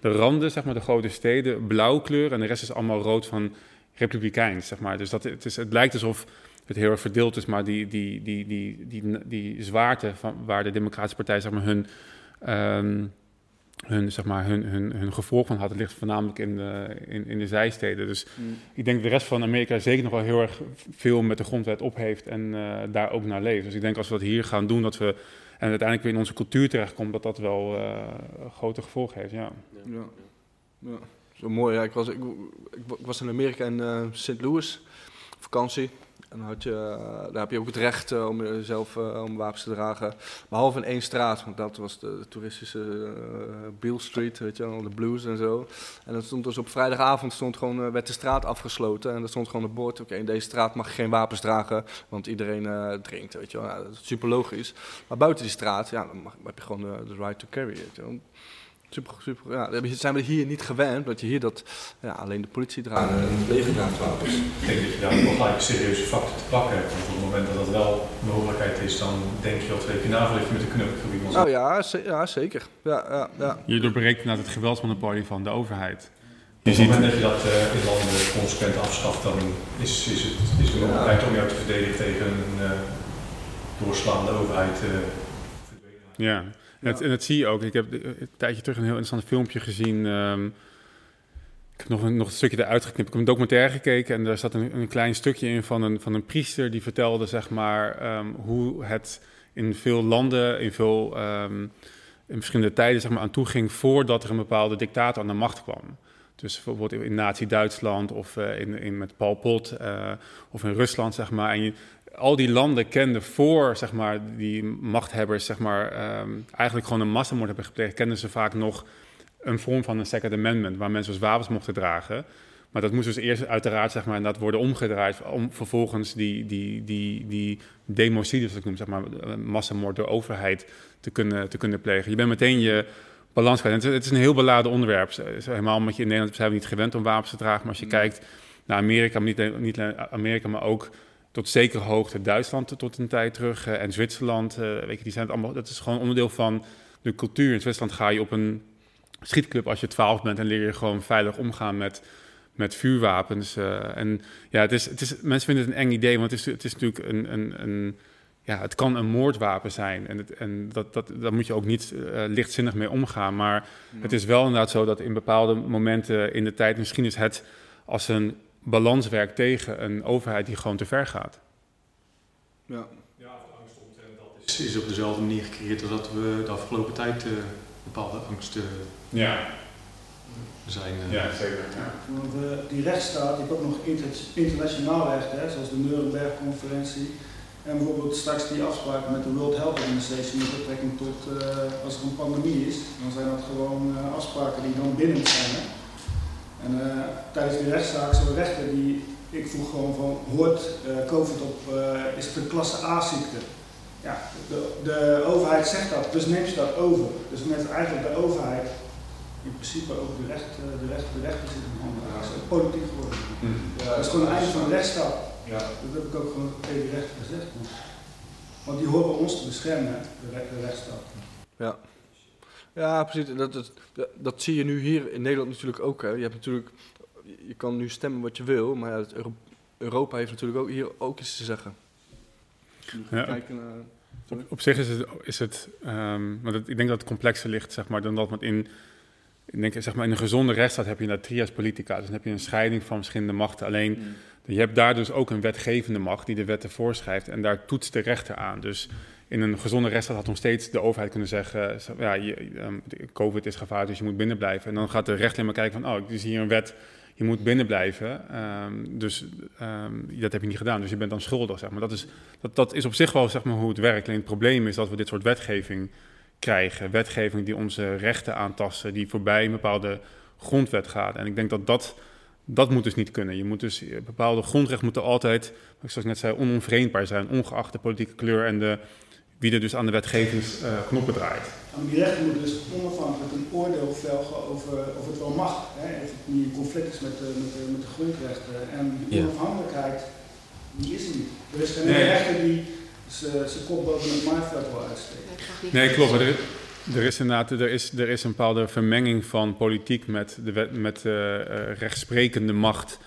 de randen, zeg maar de grote steden, blauw kleur en de rest is allemaal rood van republikeins, zeg maar. Dus dat, het, is, het lijkt alsof het heel erg verdeeld is, maar die, die, die, die, die, die, zwaarte van waar de Democratische Partij zeg maar, hun, ehm, hun, zeg maar, hun, hun, hun gevolg van had, ligt voornamelijk in de, in, in de zijsteden. Dus
Mm.
ik denk dat de rest van Amerika zeker nog wel heel erg veel met de grondwet op heeft en eh, daar ook naar leeft. Dus ik denk als we dat hier gaan doen, dat we en uiteindelijk weer in onze cultuur terechtkomt, dat dat wel eh, grote gevolgen heeft. Ja.
Ja. ja. Zo mooi. Ja, ik, was, ik, ik, ik was in Amerika in eh, St. Louis, vakantie. En dan had je, eh, daar heb je ook het recht eh, om jezelf eh, om wapens te dragen. Behalve in één straat, want dat was de, toeristische eh Beale Street, weet je wel, de blues en zo. En dat stond dus op vrijdagavond stond gewoon, werd de straat afgesloten. En er stond gewoon een bord, oké, in deze straat mag je geen wapens dragen, want iedereen drinkt, weet je wel. Dat is super logisch. Maar buiten die straat, ja, dan mag, heb je gewoon de right to carry, weet je. Super, super. Ja, dat zijn we hier niet gewend, dat je hier dat ja, alleen de politie draagt en het leger draagt wapens.
Ik denk dat je daar nog gelijk een serieuze factor te pakken hebt. Want op het moment dat dat wel een mogelijkheid is, dan denk je al twee keer na voordat je met de knuppel voor iemand
Oh ja, ze- ja zeker. Ja, ja, ja.
Je doorbreekt inderdaad het geweldsmonopolie van de overheid.
Op het moment dat je dat eh, in landen consequent afschaft, dan is, is, het, is de mogelijkheid om jou te verdedigen tegen een eh, doorslaande overheid. eh, verdwenen.
Ja, en, dat zie je ook. Ik heb een tijdje terug een heel interessant filmpje gezien. ehm, ik heb nog een, nog een stukje eruit geknipt. Ik heb een documentaire gekeken en daar zat een, een klein stukje in van een, van een priester die vertelde zeg maar, ehm, hoe het in veel landen, in veel ehm, in verschillende tijden zeg maar, aan toe ging voordat er een bepaalde dictator aan de macht kwam. Dus bijvoorbeeld in Nazi-Duitsland of eh, in, in met Pol Pot eh, of in Rusland, zeg maar. En je, al die landen kenden voor zeg maar, die machthebbers zeg maar, ehm, eigenlijk gewoon een massamoord hebben gepleegd, kenden ze vaak nog een vorm van een Second Amendment, waar mensen dus wapens mochten dragen. Maar dat moest dus eerst uiteraard zeg maar, inderdaad worden omgedraaid om vervolgens die, die, die, die democide, zoals ik noem, zeg maar, massamoord door overheid te kunnen, te kunnen plegen. Je bent meteen je balans kwijt. Het, is- het is een heel beladen onderwerp. Helemaal omdat je in Nederland zijn we niet gewend om wapens te dragen. Maar als je kijkt naar Amerika, maar niet, niet alleen Amerika, maar ook tot zekere hoogte Duitsland tot een tijd terug eh, en Zwitserland. eh, weet je, die zijn het allemaal, dat is gewoon onderdeel van de cultuur. In Zwitserland ga je op een schietclub als je 12 bent en leer je gewoon veilig omgaan met, met vuurwapens. eh, en ja, het is, het is, mensen vinden het een eng idee, want het is, het is natuurlijk een, een, een ja, het kan een moordwapen zijn. En, het, en dat, dat, daar moet je ook niet lichtzinnig mee omgaan. Maar het is wel inderdaad zo dat in bepaalde momenten in de tijd misschien is het als een balans werkt tegen een overheid die gewoon te ver gaat.
Ja.
Ja, angst omtrent dat is, is op dezelfde manier gecreëerd als dat we de afgelopen tijd eh, bepaalde angsten
Ja,
zijn. eh.
zeker.
Want eh, die rechtsstaat, je hebt ook nog inter- internationaal recht, hè, zoals de Nuremberg-conferentie. En bijvoorbeeld straks die afspraken met de World Health Organization met betrekking tot eh, als er een pandemie is, dan zijn dat gewoon eh, afspraken die dan bindend zijn. Hè. En eh, tijdens die rechtszaak zo'n rechter die, ik vroeg gewoon van, hoort eh, COVID op, eh, is het een klasse A-ziekte? Ja, de, de overheid zegt dat, dus neemt ze dat over. Dus heeft eigenlijk de overheid in principe ook de recht, de recht, de rechter zit in handen. Dat is ook politiek geworden. Dat is gewoon een einde van de rechtsstaat.
Ja.
Dat heb ik ook gewoon tegen de rechter gezegd. Want die horen ons te beschermen, de, re- de rechtsstaat.
Ja. Ja, precies. Dat, dat, dat zie je nu hier in Nederland natuurlijk ook. Hè. Je hebt natuurlijk, je kan nu stemmen wat je wil, maar ja, het Euro- Europa heeft natuurlijk ook hier ook iets te zeggen.
Ja.
Kijken
Op, op zich is het, is het ehm, maar dat, ik denk dat het complexer ligt, zeg maar, dan dat het in, ik denk, zeg maar, in een gezonde rechtsstaat heb je inderdaad trias politica. Dus dan heb je een scheiding van verschillende machten. Alleen, je hebt daar dus ook een wetgevende macht die de wetten voorschrijft en daar toetst de rechter aan. Dus in een gezonde rechtsstaat had nog steeds de overheid kunnen zeggen, ja, ehm, COVID is gevaarlijk, dus je moet binnen blijven. En dan gaat de rechter maar kijken van, oh, er is hier een wet, je moet binnen blijven. Ehm, dus ehm, dat heb je niet gedaan, dus je bent dan schuldig, zeg maar. Dat is, dat, dat is op zich wel zeg maar, hoe het werkt. Alleen het probleem is dat we dit soort wetgeving krijgen. Wetgeving die onze rechten aantasten, die voorbij een bepaalde grondwet gaat. En ik denk dat dat, dat moet dus niet kunnen. Je moet dus, bepaalde grondrechten moeten altijd, wat ik zoals net zei, onomvreemdbaar zijn, ongeacht de politieke kleur en de, wie er dus aan de wetgevingsknoppen draait.
En die rechter moet dus onafhankelijk een oordeel velgen over of het wel mag. Hè? Of het niet in conflict is met de, met de, met de grondrechten. En die
Ja.
onafhankelijkheid Die is er niet. Er is geen
Nee.
rechter die zijn kop boven het maaiveld wil uitsteken.
Nee, klopt. Er, er is inderdaad er is, er is een bepaalde vermenging van politiek met de wet, met eh, eh, rechtsprekende macht.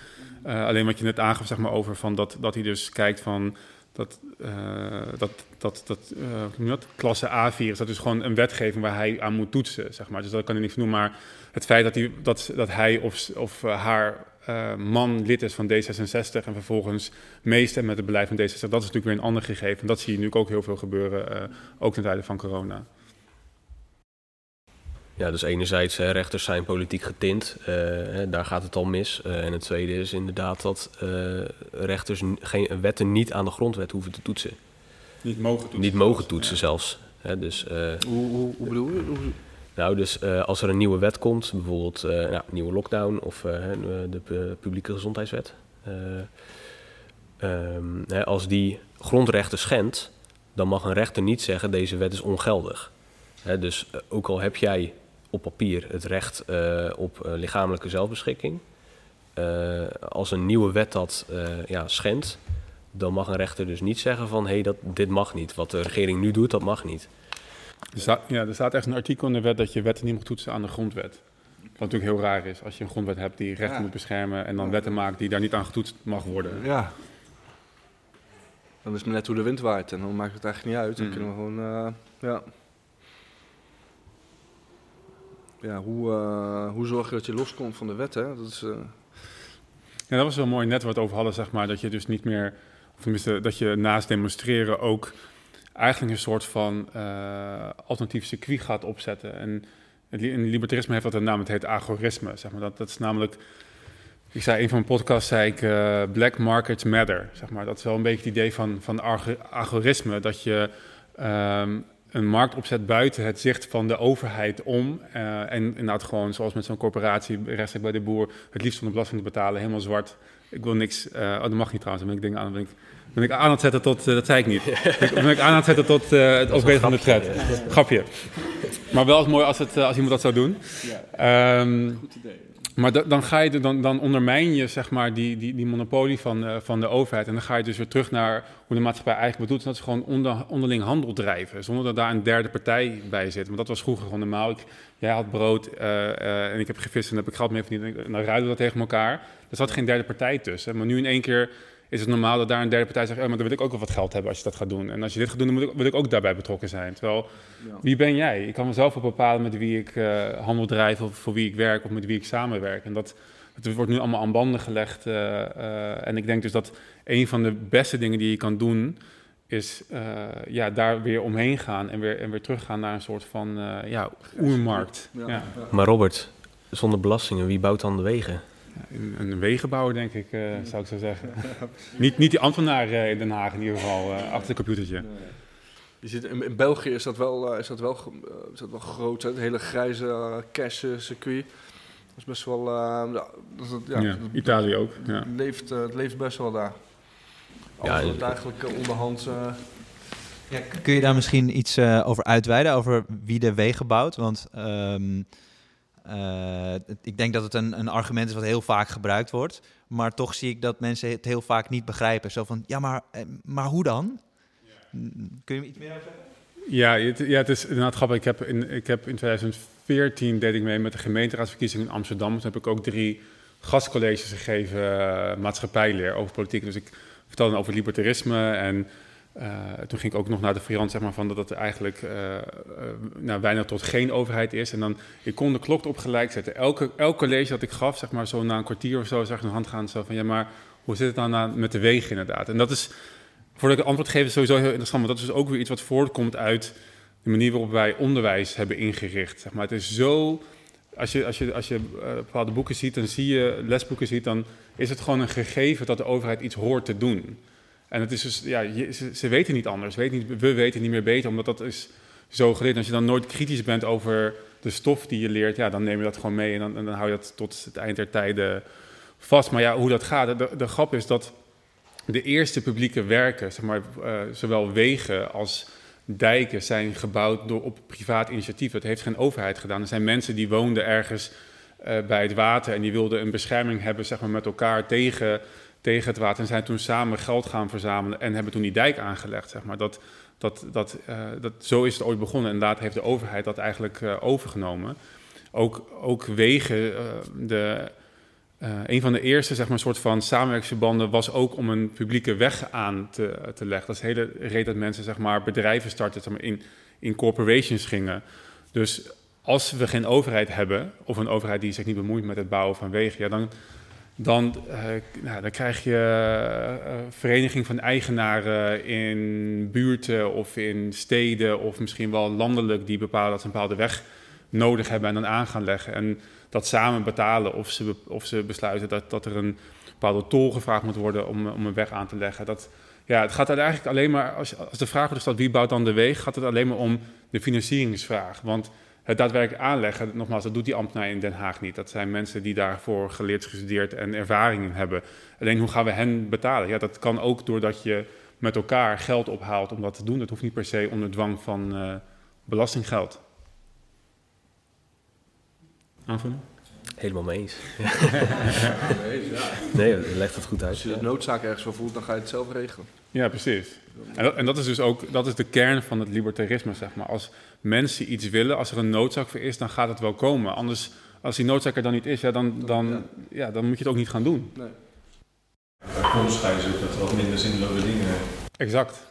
Eh, alleen wat je net aangaf zeg maar, over van dat, dat hij dus kijkt van dat, eh, dat, dat, dat, eh, dat? klasse A-virus, dat is gewoon een wetgeving waar hij aan moet toetsen. Zeg maar. Dus dat kan hij niet noemen, maar het feit dat hij, dat, dat hij of, of eh, haar man lid is van D66 en vervolgens meestemt met het beleid van D66, dat is natuurlijk weer een ander gegeven. Dat zie je nu ook heel veel gebeuren, ook ten tijde van corona.
Ja, dus enerzijds, hè, rechters zijn politiek getint, eh, hè, daar gaat het al mis. Eh, en het tweede is inderdaad dat eh, rechters geen, wetten niet aan de grondwet hoeven te toetsen.
Niet mogen toetsen.
Niet mogen toetsen zelfs. Hè, dus, eh,
Hoe, hoe, hoe bedoel je? Hoe-
nou, dus eh, als er een nieuwe wet komt, bijvoorbeeld eh nou, nieuwe lockdown of eh, hè, de pu- publieke gezondheidswet. eh, ehm, hè, als die grondrechten schendt, dan mag een rechter niet zeggen deze wet is ongeldig. Hè, dus ook al heb jij op papier het recht eh, op eh, lichamelijke zelfbeschikking, eh, als een nieuwe wet dat eh, ja, schendt, dan mag een rechter dus niet zeggen van hé, hey, dat dit mag niet. Wat de regering nu doet, dat mag niet.
Er staat, ja, er staat echt een artikel in de wet dat je wetten niet mag toetsen aan de grondwet. Wat natuurlijk heel raar is, als je een grondwet hebt die rechten
Ja.
moet beschermen en dan wetten maakt die daar niet aan getoetst mag worden.
Ja. Dan is het net hoe de wind waait en dan maakt het eigenlijk niet uit. Dan
Mm.
kunnen we gewoon, eh, ja. Ja, hoe, eh, hoe zorg je dat je loskomt van de wet, hè? Dat is, eh,
Ja, dat was wel mooi net wat over hadden, zeg maar, dat je dus niet meer, of tenminste, dat je naast demonstreren ook eigenlijk een soort van eh, alternatief circuit gaat opzetten. En in libertarisme heeft dat een naam, het heet agorisme, zeg maar. Dat, dat is namelijk, ik zei in een van mijn podcasts, zei ik, black markets matter, zeg maar. Dat is wel een beetje het idee van, van agorisme, dat je ehm, een markt opzet buiten het zicht van de overheid om. eh, en inderdaad gewoon, zoals met zo'n corporatie, rechtstreeks bij de boer, het liefst van de belasting te betalen, helemaal zwart. Ik wil niks, eh, oh dat mag niet trouwens, dan ben ik dingen aan, ben ik, ben ik aan aan het zetten tot, eh, dat zei ik niet. Dan ben ik aan aan het zetten tot het overwegen van de thread. Grapje. Maar wel mooi als, het, als iemand dat zou doen. Ehm, maar da- dan, ga je, dan, dan ondermijn je zeg maar, die, die, die monopolie van, eh, van de overheid. En dan ga je dus weer terug naar hoe de maatschappij eigenlijk bedoelt. En dat is gewoon onder, onderling handel drijven. Zonder dat daar een derde partij bij zit. Want dat was vroeger gewoon normaal. Ik, jij had brood eh, eh, en ik heb gevist en heb ik geld mee verdiend. En dan ruilen we dat tegen elkaar. Er zat geen derde partij tussen. Maar nu in één keer is het normaal dat daar een derde partij zegt... Oh, maar dan wil ik ook wel wat geld hebben als je dat gaat doen. En als je dit gaat doen, dan moet ik, wil ik ook daarbij betrokken zijn. Terwijl,
ja.
wie ben jij? Ik kan mezelf ook bepalen met wie ik eh, handel drijf... of voor wie ik werk of met wie ik samenwerk. En dat, het wordt nu allemaal aan banden gelegd. eh, eh, en ik denk dus dat een van de beste dingen die je kan doen... is eh, ja, daar weer omheen gaan en weer, en weer teruggaan naar een soort van eh, ja, oermarkt.
Ja.
Maar Robert, zonder belastingen, wie bouwt dan de wegen?
Ja, een, een wegenbouwer, denk ik, eh, zou ik zo zeggen. <laughs> niet, niet die ambtenaar eh, in Den Haag in ieder geval, eh, achter het computertje.
Je ziet, in, in België is dat wel, is dat wel, eh, is dat wel groot, hè? het hele grijze uh, circuit. Dat is best wel, ja, dat, ja,
Ja,
dat-
Italië ook. Ja.
Het leeft, het leeft best wel daar.
Ja,
Alles
en-
wordt eigenlijk onderhand.
Ja, kun je daar misschien iets eh, over uitweiden, over wie de wegen bouwt? Want ehm, eh, ik denk dat het een, een argument is wat heel vaak gebruikt wordt. Maar toch zie ik dat mensen het heel vaak niet begrijpen. Zo van, ja, maar, eh, maar hoe dan? Kun je me iets meer zeggen?
Ja, het, ja, het is inderdaad grappig. Ik heb, in, ik heb in 2014 deed ik mee met de gemeenteraadsverkiezingen in Amsterdam. Toen heb ik ook drie gastcolleges gegeven, eh, maatschappijleer over politiek. Dus ik vertelde over libertarisme en eh, toen ging ik ook nog naar de variant zeg maar, van dat het eigenlijk eh, nou, weinig tot geen overheid is. En dan, ik kon de klok erop gelijk zetten. Elke, elk college dat ik gaf, zeg maar zo na een kwartier of zo, zag ik een hand gaan zo van ja, maar hoe zit het aan, met de wegen inderdaad? En dat is, voordat ik een antwoord geef, is sowieso heel interessant, want dat is ook weer iets wat voortkomt uit de manier waarop wij onderwijs hebben ingericht. Zeg maar. Het is zo, als je, als je, als je bepaalde boeken ziet, dan zie je, lesboeken ziet, dan is het gewoon een gegeven dat de overheid iets hoort te doen. En het is dus, ja, ze, weten niet anders. Weet niet, we weten niet meer beter, omdat dat is zo geleerd. Als je dan nooit kritisch bent over de stof die je leert, ja, dan neem je dat gewoon mee en dan, dan hou je dat tot het eind der tijden vast. Maar ja, hoe dat gaat, de, de grap is dat de eerste publieke werken, zeg maar, eh, zowel wegen als dijken, zijn gebouwd door, op privaat initiatief. Dat heeft geen overheid gedaan. Er zijn mensen die woonden ergens eh, bij het water en die wilden een bescherming hebben zeg maar, met elkaar tegen, tegen het water en zijn toen samen geld gaan verzamelen en hebben toen die dijk aangelegd. Zeg maar. dat, dat, dat, eh, dat, zo is het ooit begonnen en later heeft de overheid dat eigenlijk eh, overgenomen. Ook, ook wegen, eh, de, een van de eerste zeg maar, soort van samenwerkingsverbanden was ook om een publieke weg aan te, te leggen. Dat is de hele reden dat mensen zeg maar, bedrijven starten, in, in corporations gingen. Dus als we geen overheid hebben, of een overheid die zich niet bemoeit met het bouwen van wegen, ja, dan, dan, eh, nou, dan krijg je eh, vereniging van eigenaren in buurten of in steden of misschien wel landelijk die bepalen dat ze een bepaalde weg nodig hebben en dan aan gaan leggen. En dat samen betalen of ze, of ze besluiten dat, dat er een bepaalde tol gevraagd moet worden om, om een weg aan te leggen. Dat, ja, het gaat eigenlijk alleen maar, als, als de vraag wordt gesteld wie bouwt dan de weg, gaat het alleen maar om de financieringsvraag. Want het daadwerkelijk aanleggen, nogmaals, dat doet die ambtenaar in Den Haag niet. Dat zijn mensen die daarvoor geleerd, gestudeerd en ervaring in hebben. Alleen hoe gaan we hen betalen? Ja, dat kan ook doordat je met elkaar geld ophaalt om dat te doen. Dat hoeft niet per se onder dwang van eh, belastinggeld. Aanvulling?
Helemaal mee eens. <laughs>
Nee, ja.
Nee, je legt het goed
Als
uit.
je de noodzaak ergens voor voelt, dan ga je het zelf regelen.
Ja, precies. En dat, en dat is dus ook dat is de kern van het libertarisme, zeg maar. Als mensen iets willen, als er een noodzaak voor is, dan gaat het wel komen. Anders, als die noodzaak er dan niet is, ja, dan, dan, ja, dan moet je het ook niet gaan doen.
Nee.
Bij is ook dat er wat minder zinloze dingen
Exact.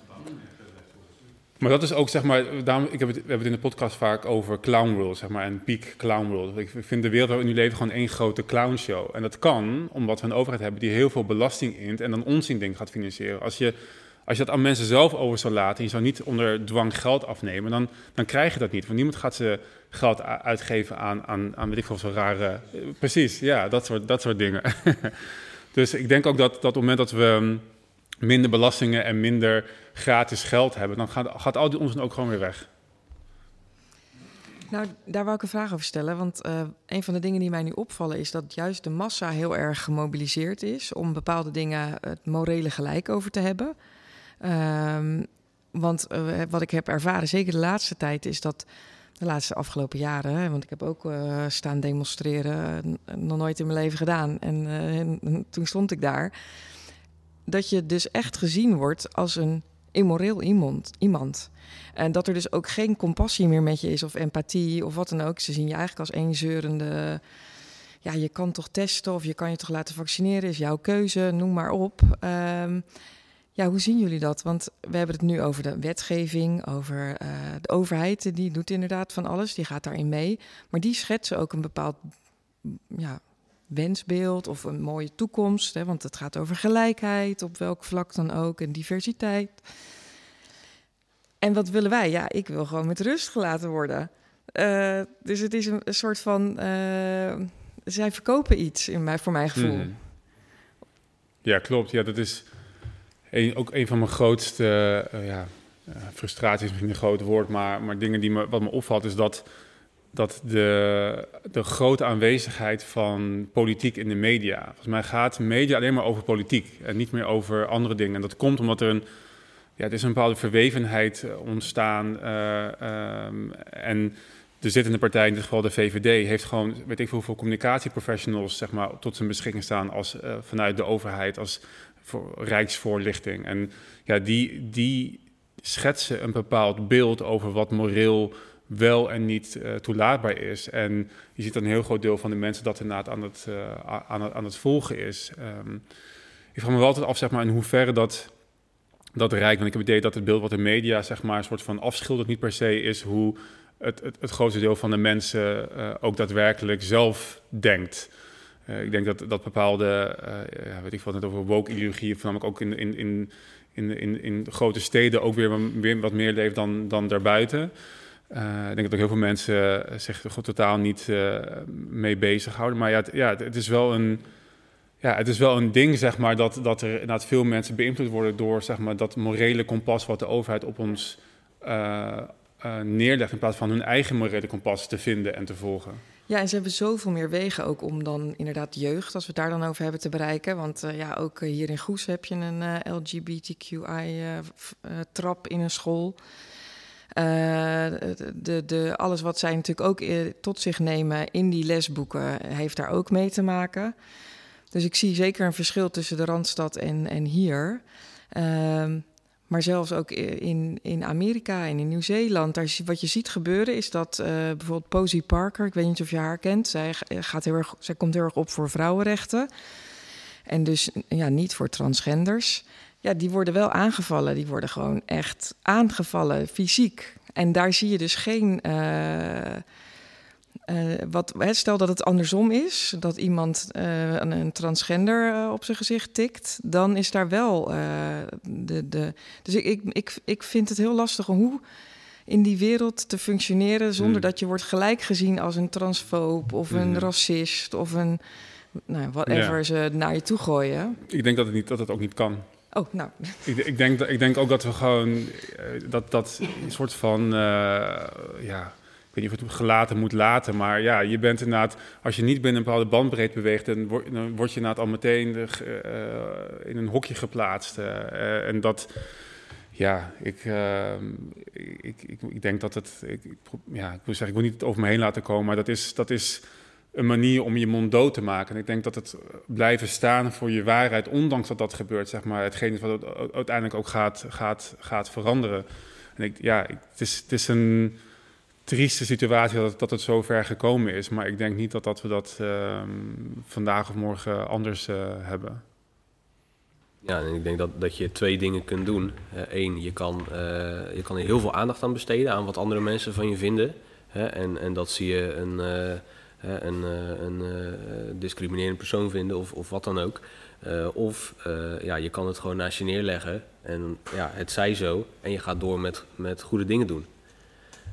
Maar dat is ook, zeg maar, daarom, ik heb het, we hebben het in de podcast vaak over clown world, zeg maar, en peak clown world. Ik vind de wereld waar we nu leven gewoon één grote clownshow. En dat kan omdat we een overheid hebben die heel veel belasting int en dan onzin dingen gaat financieren. Als je, als je dat aan mensen zelf over zou laten, en je zou niet onder dwang geld afnemen, dan, dan krijg je dat niet. Want niemand gaat ze geld uitgeven aan, aan, aan weet ik veel, zo'n rare... eh, precies, ja, dat soort, dat soort dingen. <laughs> dus ik denk ook dat, dat op het moment dat we minder belastingen en minder gratis geld hebben, dan gaat, gaat al die onzin ook gewoon weer weg.
Nou, daar wou ik een vraag over stellen. Want eh, een van de dingen die mij nu opvallen is dat juist de massa heel erg gemobiliseerd is om bepaalde dingen het morele gelijk over te hebben. Ehm, want eh, wat ik heb ervaren, zeker de laatste tijd, is dat de laatste afgelopen jaren, hè, want ik heb ook eh, staan demonstreren, eh, nog nooit in mijn leven gedaan. En, eh, en toen stond ik daar. Dat je dus echt gezien wordt als een immoreel iemand. iemand. En dat er dus ook geen compassie meer met je is of empathie of wat dan ook. Ze zien je eigenlijk als één zeurende... Ja, je kan toch testen of je kan je toch laten vaccineren, is jouw keuze, noem maar op. Ehm, ja, hoe zien jullie dat? Want we hebben het nu over de wetgeving, over eh, de overheid. Die doet inderdaad van alles, die gaat daarin mee. Maar die schetsen ook een bepaald ja, wensbeeld of een mooie toekomst. Hè, want het gaat over gelijkheid, op welk vlak dan ook, en diversiteit. En wat willen wij? Ja, ik wil gewoon met rust gelaten worden. Eh, dus het is een, soort van. eh, zij verkopen iets in mij, voor mijn gevoel.
Mhm. Ja, klopt. Ja, dat is ook een van mijn grootste eh, ja, frustraties, is misschien een groot woord, maar, maar dingen die me, wat me opvalt is dat, dat de, de grote aanwezigheid van politiek in de media, volgens mij gaat media alleen maar over politiek en niet meer over andere dingen. En dat komt omdat er een, ja, er is een bepaalde verwevenheid eh, ontstaan eh, ehm, en de zittende partij, in dit geval de VVD, heeft gewoon, weet ik veel, hoeveel communicatieprofessionals zeg maar, tot zijn beschikking staan als, eh, vanuit de overheid, als voor rijksvoorlichting. En ja, die, die schetsen een bepaald beeld over wat moreel wel en niet eh, toelaatbaar is. En je ziet dat een heel groot deel van de mensen dat inderdaad aan het, eh, aan het, aan het volgen is. Ehm, ik vraag me wel altijd af, zeg maar, in hoeverre dat, dat rijk, want ik heb het idee dat het beeld wat de media, zeg maar, een soort van afschildert, niet per se is hoe het, het, het grootste deel van de mensen eh, ook daadwerkelijk zelf denkt. Ik denk dat, dat bepaalde, ja, weet ik wat, net over woke-ideologieën, voornamelijk ook in, in, in, in, in, grote steden ook weer, weer wat meer leeft dan, dan daarbuiten. Eh, ik denk dat ook heel veel mensen eh, zich gewoon totaal niet eh, mee bezighouden. Maar ja, het, ja, het, is wel een, ja, het is wel een ding, zeg maar, dat, dat er inderdaad veel mensen beïnvloed worden door zeg maar, dat morele kompas wat de overheid op ons neerlegt, in plaats van hun eigen morele kompas te vinden en te volgen.
Ja, en ze hebben zoveel meer wegen ook om dan inderdaad jeugd, als we het daar dan over hebben, te bereiken. Want ja, ook hier in Goes heb je een LGBTQI-trap in een school. Eh, de, de, alles wat zij natuurlijk ook eh, tot zich nemen in die lesboeken heeft daar ook mee te maken. Dus ik zie zeker een verschil tussen de Randstad en, en hier. Ehm, maar zelfs ook in, in Amerika en in Nieuw-Zeeland, wat je ziet gebeuren is dat uh, bijvoorbeeld Posey Parker, ik weet niet of je haar kent, zij, gaat heel erg, zij komt heel erg op voor vrouwenrechten. En dus ja, niet voor transgenders. Ja, die worden wel aangevallen. Die worden gewoon echt aangevallen, fysiek. En daar zie je dus geen. Uh, uh, wat, stel dat het andersom is, dat iemand uh, een transgender op zijn gezicht tikt, dan is daar wel de, de. Dus ik, ik, ik, ik vind het heel lastig om hoe in die wereld te functioneren zonder hmm. dat je wordt gelijk gezien als een transfoob of een hmm. racist of een nou, whatever ja. ze naar je toe gooien.
Ik denk dat het, niet, dat het ook niet kan.
Oh, nou. <laughs>
Ik, ik, denk, ik denk ook dat we gewoon uh, dat, dat een soort van, uh, ja, ik weet niet of het gelaten moet laten, maar ja, je bent inderdaad, als je niet binnen een bepaalde bandbreedte beweegt, dan word, dan word je inderdaad al meteen de, uh, in een hokje geplaatst. en dat, ja, ik, ik, ik, ik, denk dat het, ik, ja, ik wil zeggen, ik wil niet over me heen laten komen, maar dat is, dat is een manier om je mond dood te maken. En ik denk dat het blijven staan voor je waarheid, ondanks dat dat gebeurt, zeg maar, hetgeen wat uiteindelijk ook gaat, gaat, gaat veranderen. En ik, ja, het, is, het is een trieste situatie dat, dat het zo ver gekomen is, maar ik denk niet dat, dat we dat uh, vandaag of morgen anders uh, hebben.
Ja, en ik denk dat, dat je twee dingen kunt doen. Eén, uh, je, kan, uh, je kan er heel veel aandacht aan besteden, aan wat andere mensen van je vinden. Hè? En, en dat zie je een een, eh, een eh, discriminerende persoon vinden of, of wat dan ook. Eh, of ja, je kan het gewoon naast je neerleggen en ja, het zij zo en je gaat door met, met goede dingen doen.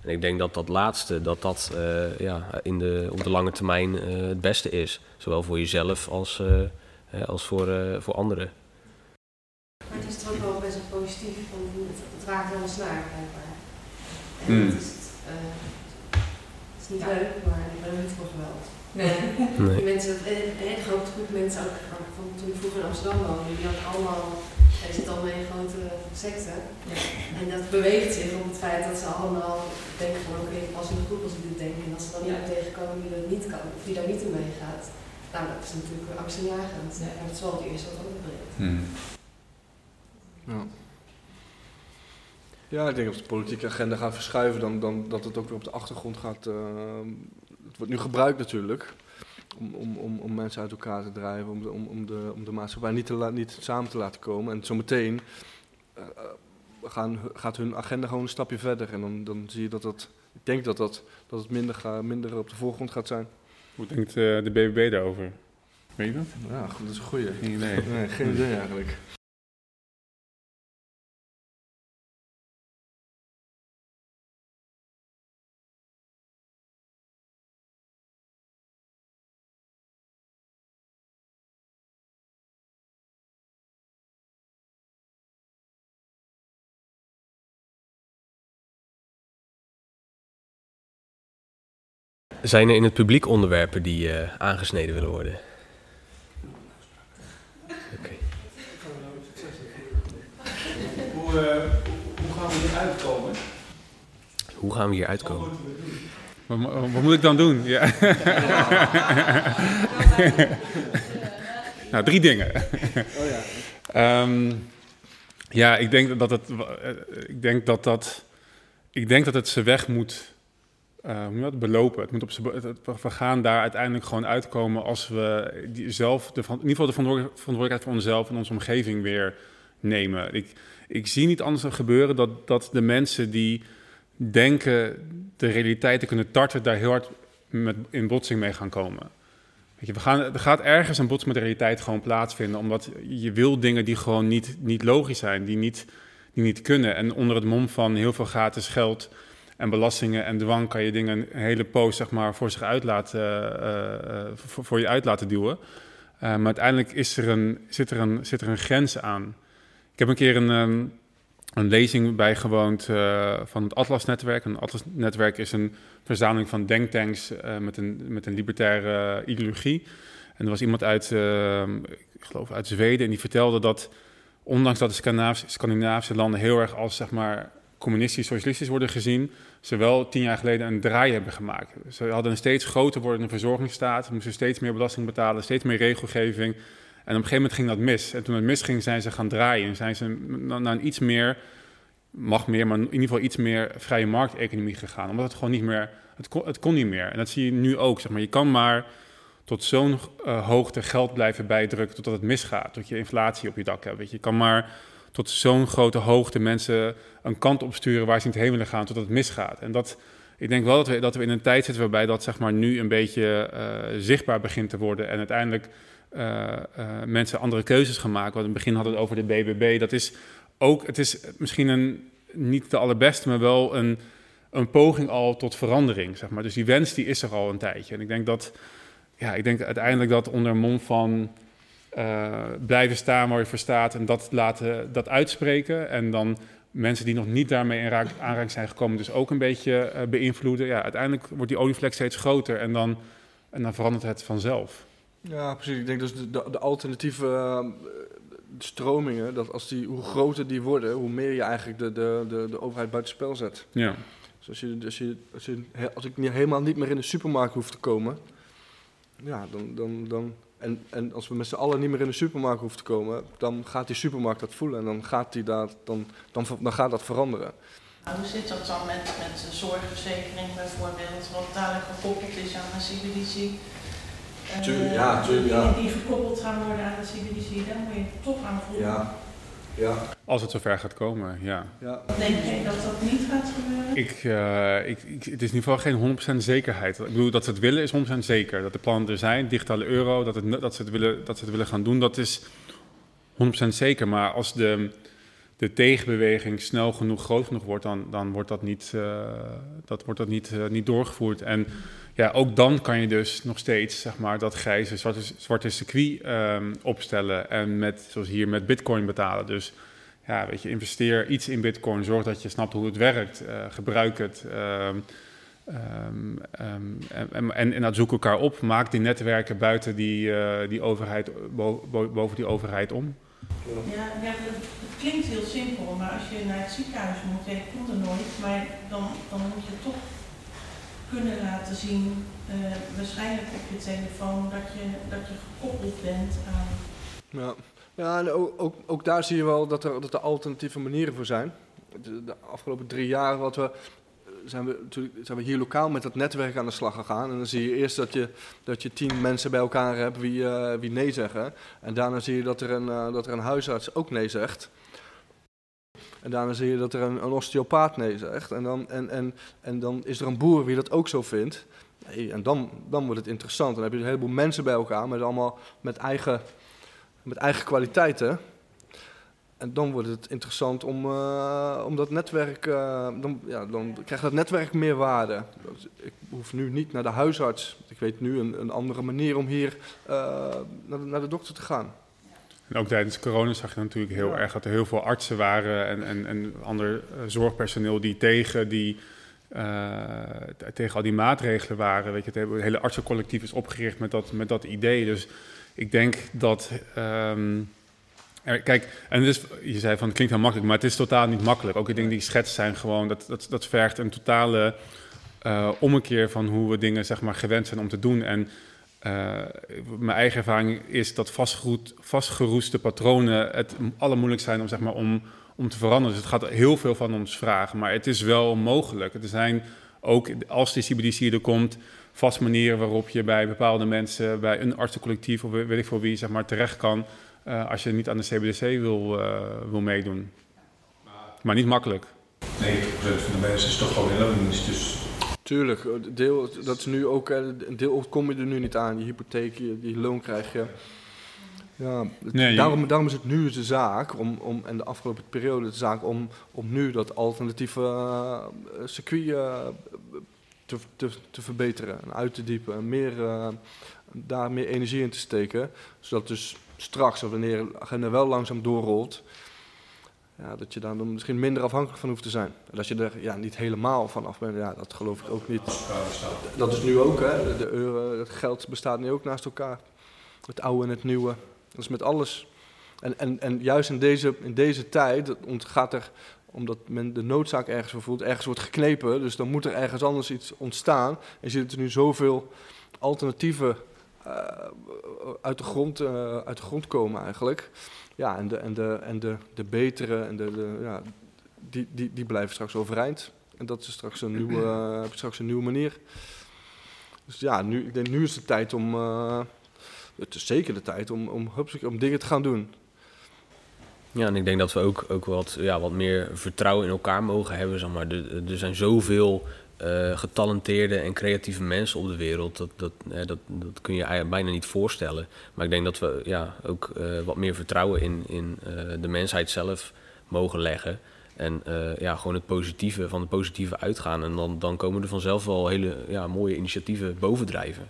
En ik denk dat dat laatste, dat dat uh, ja, in de, op de lange termijn uh, het beste is. Zowel voor jezelf als, uh, als voor, voor anderen.
Maar het is toch ook wel best wel positief, want het, het raakt wel een snaar blijkbaar. En
Hmm.
het is, het is niet leuk, maar ik ben niet voor geweld.
Nee. <laughs>
Nee.
Die mensen, een hele grote groep mensen, ook van, van toen ik vroeger in Amsterdam woonde, die had allemaal, je zit allemaal in grote secten. En dat beweegt zich op het feit dat ze allemaal denken van oké, pas in de groep als ik dit denk. En als ze dan iemand tegenkomen die dat niet kan, of die daar niet in meegaat, nou dat is natuurlijk angstaanjagend. Ja. Maar dat is wel het eerste wat opbrengt.
Hmm.
Ja. Ja, ik denk dat de politieke agenda gaat verschuiven, dan, dan dat het ook weer op de achtergrond gaat. Uh, het wordt nu gebruikt natuurlijk om, om, om, om mensen uit elkaar te drijven, om de, om, om de, om de maatschappij niet, te la, niet samen te laten komen. En zometeen uh, gaan, gaat hun agenda gewoon een stapje verder. En dan, dan zie je dat dat, ik denk dat, dat, dat het minder, ga, minder op de voorgrond gaat zijn.
Hoe denkt uh, de BBB daarover? Weet je dat?
Ja, goed, dat is een goeie.
Geen idee.
Nee, geen idee eigenlijk.
Zijn er in het publiek onderwerpen die uh, aangesneden willen worden?
Okay. Hoe, uh, hoe gaan we hier uitkomen?
Hoe gaan we hier uitkomen?
Wat, wat moet ik dan doen? Ja. <laughs> nou, drie dingen.
Oh ja.
Um, ja, ik denk dat het, ik denk dat dat, ik denk dat het zijn weg moet uh, hoe dat belopen. Het moet op we gaan daar uiteindelijk gewoon uitkomen als we zelf, de, in ieder geval de verantwoordelijkheid voor onszelf en onze omgeving weer nemen. Ik, ik zie niet anders gebeuren dat, dat de mensen die denken de realiteit te kunnen tarten, daar heel hard met, in botsing mee gaan komen. Weet je, we gaan, er gaat ergens een botsing met de realiteit gewoon plaatsvinden, omdat je wil dingen die gewoon niet, niet logisch zijn, die niet, die niet kunnen. En onder het mom van heel veel gratis geld en belastingen en dwang kan je dingen een hele poos zeg maar, voor, zich uit laten, uh, uh, voor, voor, je uit laten duwen. Uh, maar uiteindelijk is er een, zit, er een, zit er een grens aan. Ik heb een keer een, um, een lezing bijgewoond van het Atlas-netwerk. Een Atlas-netwerk is een verzameling van denktanks met, een, met een libertaire ideologie. En er was iemand uit, ehm, ik geloof uit Zweden en die vertelde dat... ondanks dat de Scandinavische, Scandinavische landen heel erg als zeg maar communistisch, socialistisch worden gezien, ze wel tien jaar geleden een draai hebben gemaakt. Ze hadden een steeds groter wordende verzorgingsstaat, moesten steeds meer belasting betalen, steeds meer regelgeving. En op een gegeven moment ging dat mis. En toen het misging, zijn ze gaan draaien. En zijn ze naar een iets meer, mag meer, maar in ieder geval iets meer vrije markteconomie gegaan. Omdat het gewoon niet meer, het kon, het kon niet meer. En dat zie je nu ook. Zeg maar. Je kan maar tot zo'n uh, hoogte geld blijven bijdrukken totdat het misgaat. Tot je inflatie op je dak hebt. Je kan maar tot zo'n grote hoogte mensen een kant opsturen waar ze niet heen willen gaan totdat het misgaat. En dat, ik denk wel dat we, dat we in een tijd zitten waarbij dat zeg maar, nu een beetje uh, zichtbaar begint te worden. En uiteindelijk uh, mensen andere keuzes gaan maken. Want in het begin hadden het over de BBB. Dat is ook, het is misschien een, niet de allerbeste, maar wel een, een poging al tot verandering. Zeg maar. Dus die wens die is er al een tijdje. En ik denk dat, ja, ik denk uiteindelijk dat onder mond van uh, blijven staan waar je voor staat en dat laten dat uitspreken. En dan mensen die nog niet daarmee in aanraking zijn gekomen, dus ook een beetje uh, beïnvloeden. Ja, uiteindelijk wordt die olievlek steeds groter en dan, en dan verandert het vanzelf.
Ja, precies. Ik denk dus de, de, de alternatieve uh, stromingen, dat als die, hoe groter die worden, hoe meer je eigenlijk de, de, de, de overheid buitenspel zet.
Ja.
Dus als, je, als, je, als, je, als ik niet, helemaal niet meer in de supermarkt hoef te komen, ja, dan, dan, dan en, en als we met z'n allen niet meer in de supermarkt hoeven te komen, dan gaat die supermarkt dat voelen en dan gaat, die dat, dan, dan, dan gaat dat veranderen.
Nou, hoe zit dat dan met, met de zorgverzekering bijvoorbeeld, wat dadelijk gekoppeld is aan de CBDC? Uh,
tuurlijk, ja,
die,
ja.
Die gekoppeld gaan worden aan de CBDC, daar moet je toch aan voelen.
Ja. Ja.
Als het zover gaat komen, ja.
ja.
Denk je dat dat niet gaat gebeuren?
Ik, uh, ik, ik, het is in ieder geval geen 100% zekerheid. Ik bedoel, dat ze het willen is 100% zeker. Dat de plannen er zijn, digitale euro, dat, het, dat, ze, het willen, dat ze het willen gaan doen, dat is 100% zeker. Maar als de, de tegenbeweging snel genoeg, groot genoeg wordt, dan, dan wordt dat niet, uh, dat wordt dat niet, uh, niet doorgevoerd. En ja, ook dan kan je dus nog steeds zeg maar, dat grijze zwarte, zwarte circuit um, opstellen en met, zoals hier, met bitcoin betalen. Dus ja, weet je, investeer iets in bitcoin, zorg dat je snapt hoe het werkt, uh, gebruik het. Um, um, en, en, en zoek elkaar op, maak die netwerken buiten die, uh, die overheid, bo, bo, boven die overheid om.
Ja, ja het, klinkt heel simpel, maar als je naar het ziekenhuis moet, je komt er nooit, maar dan, dan moet je toch kunnen laten zien, uh, waarschijnlijk op je telefoon, dat je, dat je gekoppeld bent aan.
Ja, ja en ook, ook, daar zie je wel dat er, dat er alternatieve manieren voor zijn. De, de afgelopen drie jaar wat we, zijn, we, zijn we hier lokaal met dat netwerk aan de slag gegaan. En dan zie je eerst dat je, dat je tien mensen bij elkaar hebt wie, uh, wie nee zeggen. En daarna zie je dat er een, dat er een huisarts ook nee zegt. En daarna zie je dat er een, een osteopaat nee zegt. En dan, en, en, en dan is er een boer die dat ook zo vindt. En dan, dan wordt het interessant. Dan heb je een heleboel mensen bij elkaar, met allemaal met eigen, met eigen kwaliteiten. En dan wordt het interessant om, uh, om dat netwerk, uh, dan, ja, dan krijgt dat netwerk meer waarde. Ik hoef nu niet naar de huisarts. Ik weet nu een, een andere manier om hier uh, naar, naar de dokter te gaan.
En ook tijdens corona zag je natuurlijk heel ja. erg dat er heel veel artsen waren en, en, en ander uh, zorgpersoneel die tegen, die, uh, tegen al die maatregelen waren. Weet je, het hele artsencollectief is opgericht met dat, met dat idee. Dus ik denk dat. Um, er, kijk, en dus, je zei van het klinkt heel makkelijk, maar het is totaal niet makkelijk. Ook de dingen die je schetst zijn gewoon, dat, dat, dat vergt een totale uh, ommekeer van hoe we dingen zeg maar, gewend zijn om te doen. En uh, mijn eigen ervaring is dat vastgeroeste patronen het allermoeilijkst zijn om, zeg maar, om, om te veranderen. Dus het gaat heel veel van ons vragen, maar het is wel mogelijk. Er zijn ook, als de CBDC er komt, vast manieren waarop je bij bepaalde mensen, bij een artsencollectief of weet ik voor wie, zeg maar, terecht kan uh, als je niet aan de CBDC wil, uh, wil meedoen. Maar niet makkelijk.
90% van de mensen is toch gewoon in loondienst, dus
Tuurlijk, deel, dat is nu ook, een deel kom je er nu niet aan, die hypotheek, die loon krijg je. Ja, nee, daarom, daarom is het nu de zaak, om, om, en de afgelopen periode de zaak, om, om nu dat alternatieve uh, circuit uh, te, te, te verbeteren en uit te diepen. En meer, uh, daar meer energie in te steken, zodat dus straks, wanneer de agenda wel langzaam doorrolt, ja, dat je daar dan misschien minder afhankelijk van hoeft te zijn. En als je er ja, niet helemaal van af bent, ja, dat geloof ik ook niet. Dat is nu ook, hè. De euro, het geld bestaat nu ook naast elkaar. Het oude en het nieuwe. Dat is met alles. En, en, en juist in deze, in deze tijd ontgaat er, omdat men de noodzaak ergens voelt. Ergens wordt geknepen, dus dan moet er ergens anders iets ontstaan. En je ziet er nu zoveel alternatieven eh, uit, de grond, eh, uit de grond komen eigenlijk. Ja, en de, en de, en de, de betere, en de, de, ja, die, die, die blijven straks overeind. En dat is straks een nieuwe, <clears throat> uh, straks een nieuwe manier. Dus ja, nu, ik denk nu is de tijd om, het is zeker de tijd om, om, om dingen te gaan doen.
Ja, en ik denk dat we ook, ook wat, ja, wat meer vertrouwen in elkaar mogen hebben. Zeg maar. er, er zijn zoveel uh, getalenteerde en creatieve mensen op de wereld. Dat, dat, dat, dat kun je bijna niet voorstellen. Maar ik denk dat we ja, ook uh, wat meer vertrouwen in, in uh, de mensheid zelf mogen leggen. En ja, gewoon het positieve, van het positieve uitgaan. En dan, dan komen er vanzelf wel hele ja, mooie initiatieven bovendrijven.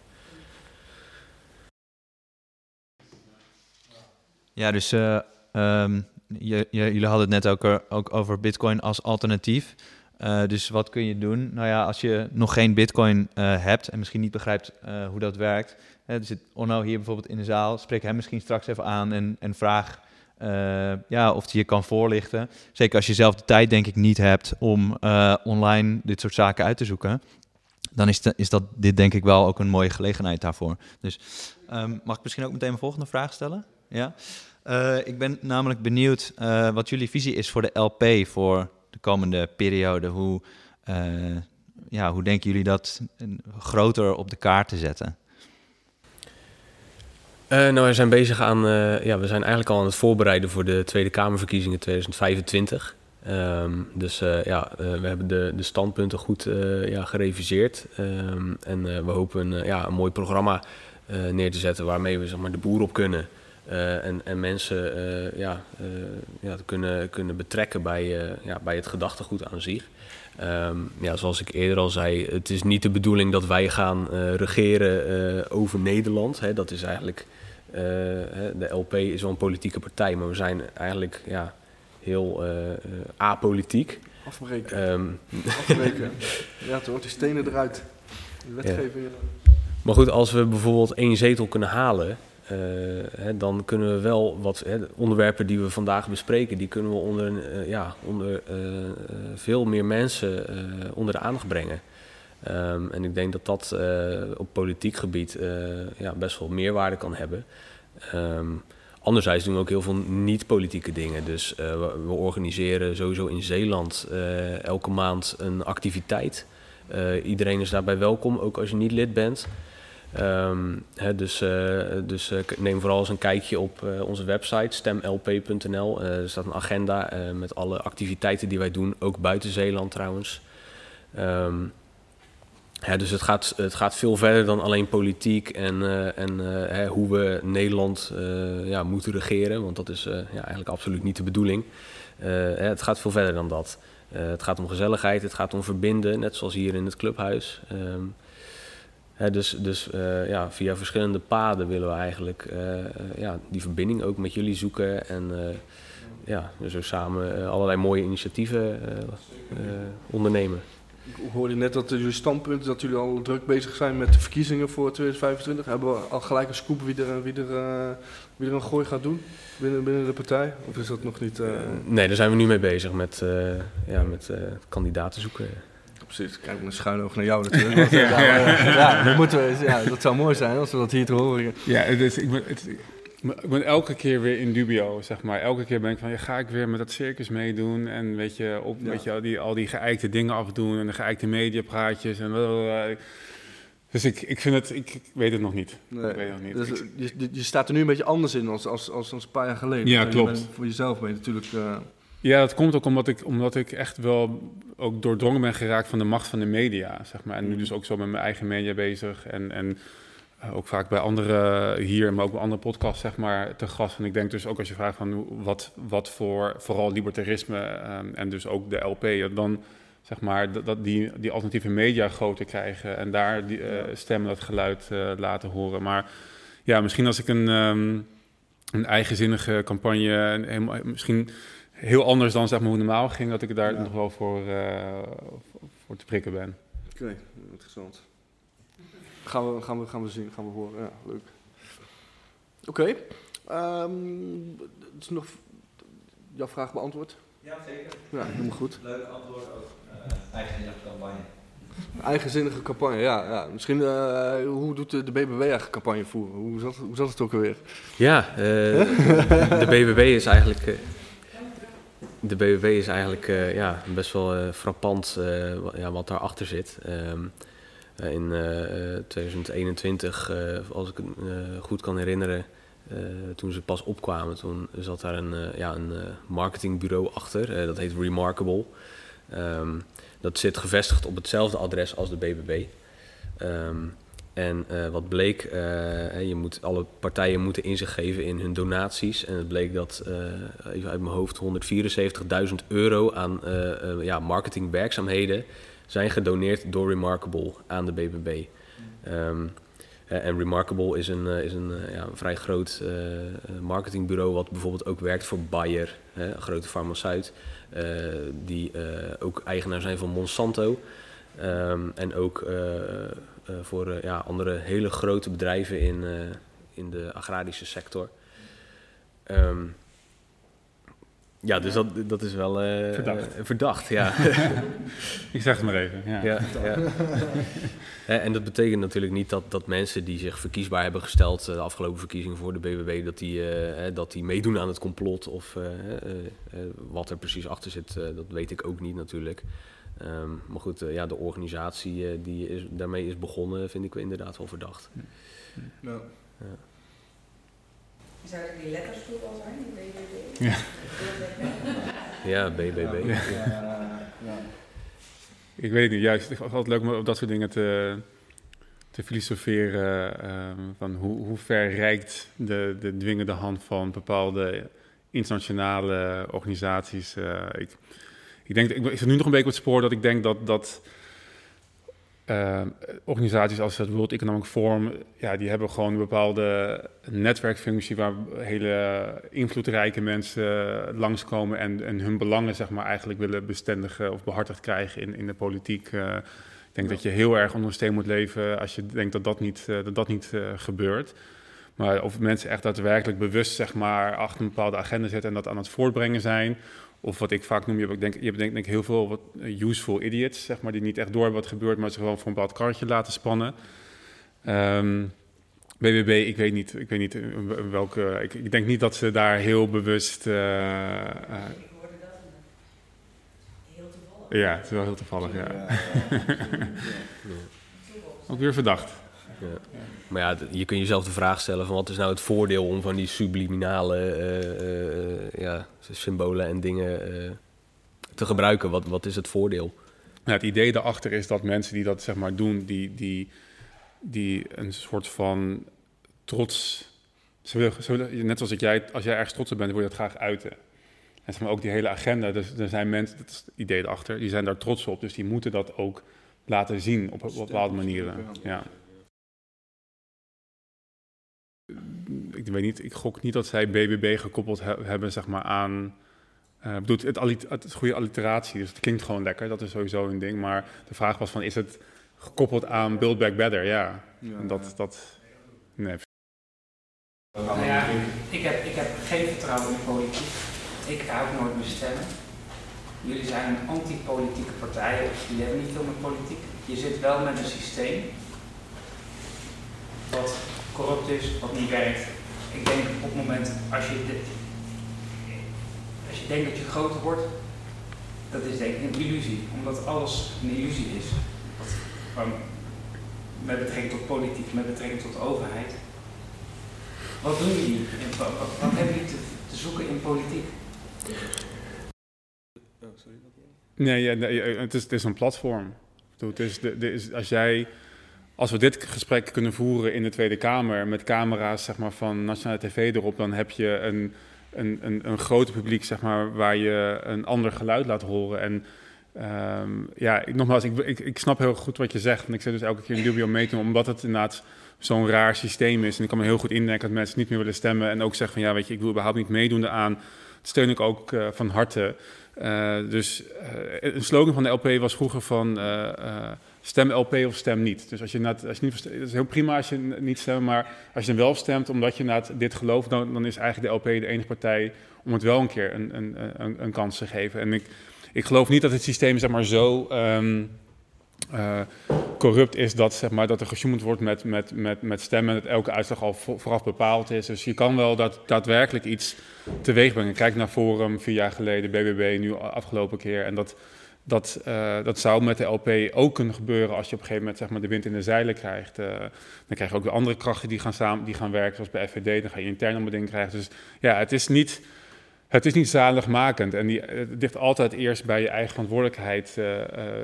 Ja, dus um, je, je, jullie hadden het net ook, ook over Bitcoin als alternatief. Uh, dus wat kun je doen? Nou ja, als je nog geen Bitcoin uh, hebt en misschien niet begrijpt uh, hoe dat werkt. Hè, er zit Onno hier bijvoorbeeld in de zaal. Spreek hem misschien straks even aan en, en vraag ja, of hij je kan voorlichten. Zeker als je zelf de tijd, denk ik, niet hebt om online dit soort zaken uit te zoeken. Dan is, is dat dit denk ik wel ook een mooie gelegenheid daarvoor. Dus um, mag ik misschien ook meteen mijn volgende vraag stellen? Ja. ik ben namelijk benieuwd wat jullie visie is voor de LP voor de komende periode? Hoe, uh, ja, hoe denken jullie dat groter op de kaart te zetten?
Uh, nou, we zijn bezig aan, uh, ja, we zijn eigenlijk al aan het voorbereiden voor de Tweede Kamerverkiezingen 2025. Um, dus ja, we hebben de, de standpunten goed ja, gereviseerd. Um, en we hopen ja, een mooi programma neer te zetten waarmee we zeg maar, de boer op kunnen. Uh, en, en, mensen uh, ja, uh, ja, kunnen, kunnen betrekken bij, ja, bij het gedachtegoed aan zich. Um, ja, zoals ik eerder al zei, het is niet de bedoeling dat wij gaan regeren over Nederland. Hè. Dat is eigenlijk, de LP is wel een politieke partij, maar we zijn eigenlijk ja, heel apolitiek.
Afbreken. Um, Afbreken. <laughs> ja, toch, die stenen eruit. De wetgeving.
Ja. Maar goed, als we bijvoorbeeld één zetel kunnen halen, hè, dan kunnen we wel wat hè, onderwerpen die we vandaag bespreken, die kunnen we onder, uh, ja, onder uh, veel meer mensen onder de aandacht brengen. Um, en ik denk dat dat op politiek gebied ja, best wel meerwaarde kan hebben. Um, anderzijds doen we ook heel veel niet-politieke dingen. Dus we, organiseren sowieso in Zeeland elke maand een activiteit. iedereen is daarbij welkom, ook als je niet lid bent. Hè, dus uh, dus uh, neem vooral eens een kijkje op uh, onze website stemlp.nl. er staat een agenda met alle activiteiten die wij doen, ook buiten Zeeland trouwens. Ja, dus het gaat, het gaat veel verder dan alleen politiek en, en hoe we Nederland ja, moeten regeren, want dat is ja, eigenlijk absoluut niet de bedoeling. het gaat veel verder dan dat. het gaat om gezelligheid, het gaat om verbinden, net zoals hier in het clubhuis. Um, dus dus uh, ja, via verschillende paden willen we eigenlijk uh, ja, die verbinding ook met jullie zoeken. En uh, ja, zo samen allerlei mooie initiatieven ondernemen.
Ik hoorde net dat jullie standpunt dat jullie al druk bezig zijn met de verkiezingen voor 2025. Hebben we al gelijk een scoop wie er, wie er, wie er een gooi gaat doen binnen, binnen de partij? Of is dat nog niet...
nee, daar zijn we nu mee bezig met, ja, met kandidaten zoeken
precies. Ik kijk met een schuin oog naar jou natuurlijk. <laughs> ja, ja, ja, dat, moeten we, ja, dat zou mooi zijn als we dat hier te horen.
Ja, ik ben, het, ik ben elke keer weer in dubio, zeg maar. Elke keer ben ik van, ja, ga ik weer met dat circus meedoen? En weet je, op, weet je al, die, al die geëikte dingen afdoen en de geëikte mediapraatjes en Dus ik, ik vind het, ik, ik weet het nog niet. Nee. Ik weet het nog niet.
Dus, je, je, staat er nu een beetje anders in als, als, als, als een paar jaar geleden.
Ja, klopt.
Je voor jezelf ben je natuurlijk... Uh,
ja, dat komt ook omdat ik, omdat ik echt wel ook doordrongen ben geraakt van de macht van de media, zeg maar. En nu dus ook zo met mijn eigen media bezig en, en uh, ook vaak bij andere hier, maar ook bij andere podcasts, zeg maar, te gast. En ik denk dus ook als je vraagt van wat, wat voor vooral libertarisme um, en dus ook de LP, dan zeg maar dat, die, die alternatieve media groter krijgen en daar die uh, stemmen, dat geluid uh, laten horen. Maar ja, misschien als ik een, um, een eigenzinnige campagne, en, misschien heel anders dan zeg maar, hoe normaal ging, dat ik daar ja. nog wel voor, uh, voor te prikken ben.
Oké, okay, interessant. Gaan we, gaan, we, gaan we zien, gaan we horen. Ja, leuk. Oké. Okay. Um, is nog jouw vraag beantwoord?
Ja, zeker.
Ja, helemaal goed.
Leuk antwoord ook. eigenzinnige campagne.
Eigenzinnige campagne, ja. ja. Misschien, eh, hoe doet de, de BBW eigenlijk campagne voeren? Hoe zat, hoe zat het ook alweer?
Ja, eh, de BBB is eigenlijk... de BBB is eigenlijk eh, ja, best wel eh, frappant eh, ja, wat daarachter zit. Ehm, eh, in eh, eh, 2021, eh, als ik het goed kan herinneren, toen ze pas opkwamen, toen zat daar een, ja, een marketingbureau achter. Dat heet Remarkable. Ehm, dat zit gevestigd op hetzelfde adres als de BBB. En eh, wat bleek, eh, je moet, alle partijen moeten inzicht geven in hun donaties. En het bleek dat, eh, even uit mijn hoofd, 174.000 euro aan ja, marketingwerkzaamheden zijn gedoneerd door Remarkable aan de BBB. Ehm, eh, en Remarkable is een, is een, ja, vrij groot marketingbureau wat bijvoorbeeld ook werkt voor Bayer, hè, een grote farmaceut, die ook eigenaar zijn van Monsanto. Ehm, en ook voor eh, ja, andere hele grote bedrijven in, eh, in de agrarische sector. Ehm, ja, dus dat, dat is wel eh,
Verdacht.
eh, verdacht, ja. <laughs>
Ik zeg het maar even. Ja.
Ja, en dat betekent natuurlijk niet dat, dat mensen die zich verkiesbaar hebben gesteld eh, de afgelopen verkiezingen voor de BBB, dat die, eh, dat die meedoen aan het complot of eh, eh, eh, wat er precies achter zit, eh, dat weet ik ook niet natuurlijk. Ehm, maar goed, eh, ja, de organisatie eh, die is, daarmee is begonnen, vind ik inderdaad wel verdacht.
Ja.
Zouden die letters wel zijn, die BBB?
Ja.
Ja, BBB.
Ja. Ik weet niet, juist. Het altijd leuk om op dat soort dingen te, te filosoferen. ehm, van hoe, hoe ver reikt de, de dwingende hand van bepaalde internationale organisaties. eh, ik, ik, denk, ik, zit nu nog een beetje op het spoor dat ik denk dat, dat ehm, organisaties als het World Economic Forum, ja, die hebben gewoon een bepaalde netwerkfunctie waar hele invloedrijke mensen eh, langskomen en, en hun belangen zeg maar, eigenlijk willen bestendigen of behartigd krijgen in, in de politiek. Eh, ik denk dat je heel erg onder moet leven als je denkt dat dat niet, eh, dat dat niet eh, gebeurt. Maar of mensen echt daadwerkelijk bewust zeg maar, achter een bepaalde agenda zitten en dat aan het voortbrengen zijn. Of wat ik vaak noem, je hebt, denk, je hebt denk, denk ik heel veel wat eh, useful idiots, zeg maar, die niet echt door wat gebeurt, maar ze gewoon voor een bepaald karretje laten spannen. Ehm, BBB, ik weet niet, ik weet niet in welke. Ik, ik denk niet dat ze daar heel bewust. eh, eh,
Ik hoorde dat en heel toevallig.
ja, het is wel heel toevallig, ja. <laughs> Ook weer verdacht.
Ja. Maar ja, je kunt jezelf de vraag stellen van wat is nou het voordeel om van die subliminale eh, eh, ja, symbolen en dingen eh, te gebruiken. Wat, wat is het voordeel?
Nou, het idee daarachter is dat mensen die dat zeg maar doen, die, die, die een soort van trots. Ze willen, ze willen- net zoals ik, jij, als jij ergens trots op bent, wil je dat graag uiten. En zeg maar ook die hele agenda, dus er zijn mensen, dat is het idee erachter, die zijn daar trots op. Dus die moeten dat ook laten zien op, op bepaalde manieren. Ja. Ik weet niet, ik gok niet dat zij BBB gekoppeld he- hebben zeg maar, aan eh, ik bedoel, het, het is goede alliteratie, dus het klinkt gewoon lekker. Dat is sowieso een ding. Maar de vraag was van, is het gekoppeld aan Build Back Better? Ja. en dat, dat... Nee.
Nou ja, ik heb, ik heb geen vertrouwen in de politiek. Ik ga ook nooit meer stemmen. Jullie zijn een antipolitieke partij, of jullie hebben niet veel met politiek. Je zit wel met een systeem wat corrupt is, wat niet werkt. Ik denk op het moment, als je, als je denkt dat je groter wordt, dat is denk ik een illusie. Omdat alles een illusie is. Wat, met betrekking tot politiek, met betrekking tot de overheid. Wat doen jullie? Wat, wat, hebben jullie te, te zoeken in politiek?
Nee, ja, nee, het, is, is een platform. Het is, is, als jij... Als we dit gesprek kunnen voeren in de Tweede Kamer met camera's zeg maar, van nationale tv erop, dan heb je een, een, een, een groot publiek zeg maar, waar je een ander geluid laat horen. En ehm, ja, ik, nogmaals, ik, ik, ik snap heel goed wat je zegt. En ik zit dus elke keer in dubio mee te omdat het inderdaad zo'n raar systeem is. En ik kan me heel goed indenken dat mensen niet meer willen stemmen en ook zeggen van ja, weet je, ik wil überhaupt niet meedoen aan. Dat steun ik ook eh, van harte. Eh, dus eh, een slogan van de LP was vroeger van stem LP of stem niet. Dus als je, net, als je niet, is heel prima als je niet stemt, maar als je dan wel stemt omdat je naar dit gelooft, dan, dan is eigenlijk de LP de enige partij om het wel een keer een, een, een, kans te geven. En ik, ik geloof niet dat het systeem zeg maar, zo um, uh, corrupt is dat, zeg maar, dat er gesjoemeld wordt met, met, met, met stemmen en dat elke uitslag al vooraf bepaald is. Dus je kan wel dat, daadwerkelijk iets teweeg brengen. Kijk naar Forum, vier jaar geleden, BBB, nu afgelopen keer. En dat, dat, uh, dat zou met de LP ook kunnen gebeuren als je op een gegeven moment zeg maar, de wind in de zeilen krijgt. Uh, dan krijg je ook de andere krachten die gaan, samen, die gaan werken, zoals bij FVD. Dan ga je interne bedingen krijgen. Dus ja, het is niet het is niet zaligmakend en die, het ligt altijd eerst bij je eigen verantwoordelijkheid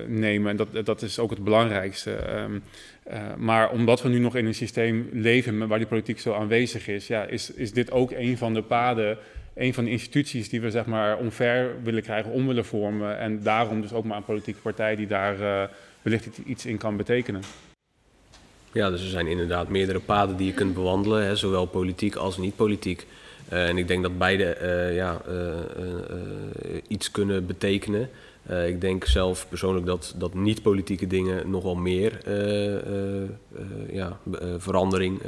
nemen. En dat, dat is ook het belangrijkste. Uh, maar omdat we nu nog in een systeem leven waar die politiek zo aanwezig is, ja, is, is dit ook een van de paden, een van de instituties die we zeg maar omver willen krijgen, om willen vormen. En daarom dus ook maar een politieke partij die daar wellicht iets in kan betekenen.
Ja, dus er zijn inderdaad meerdere paden die je kunt bewandelen, hè, zowel politiek als niet politiek. Uh, en ik denk dat beide uh, ja, iets kunnen betekenen. ik denk zelf persoonlijk dat, dat niet-politieke dingen nogal meer ja, verandering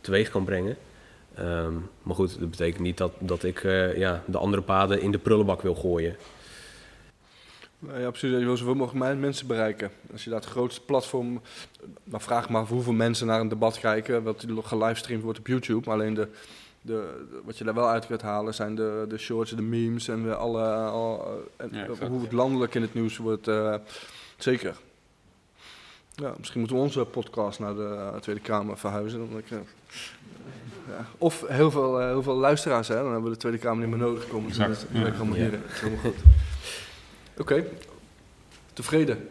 teweeg kan brengen. Um, maar goed, dat betekent niet dat, dat ik ja, de andere paden in de prullenbak wil gooien.
Ja, precies. Je wil zoveel mogelijk mensen bereiken. Als je daar het grootste platform... Dan vraag maar hoeveel mensen naar een debat kijken... wat gelivestreamd wordt op YouTube. Alleen de, de, wat je daar wel uit kunt halen zijn de, de shorts, de memes en de alle, al, en ja, hoe het landelijk in het nieuws wordt. Uh, zeker. Ja, misschien moeten we onze podcast naar de Tweede Kamer verhuizen. Dan ik, uh, ja. Of heel veel, uh, heel veel luisteraars, hè? dan hebben we de Tweede Kamer niet meer nodig. Komen, exact. Dus dat, hier. helemaal goed. Oké, okay. tevreden?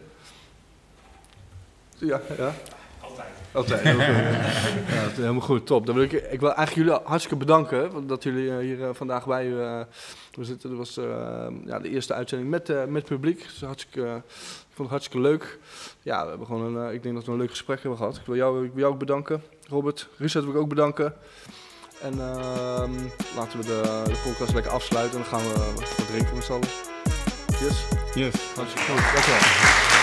Ja, ja. Altijd. ja, helemaal goed, top. Dan wil ik, ik wil eigenlijk jullie hartstikke bedanken dat jullie hier uh, vandaag bij uh, zitten. Dat was uh, ja, de eerste uitzending met, met het publiek. Dus hartstikke, ik vond het hartstikke leuk. Ja, we hebben gewoon een, ik denk dat we een leuk gesprek hebben gehad. Ik wil jou, ik wil jou ook bedanken, Robert. Richard wil ik ook bedanken. En ehm, laten we de, de podcast lekker afsluiten en dan gaan we wat drinken met z'n allen. Yes?
Yes.
Hartstikke goed, dankjewel.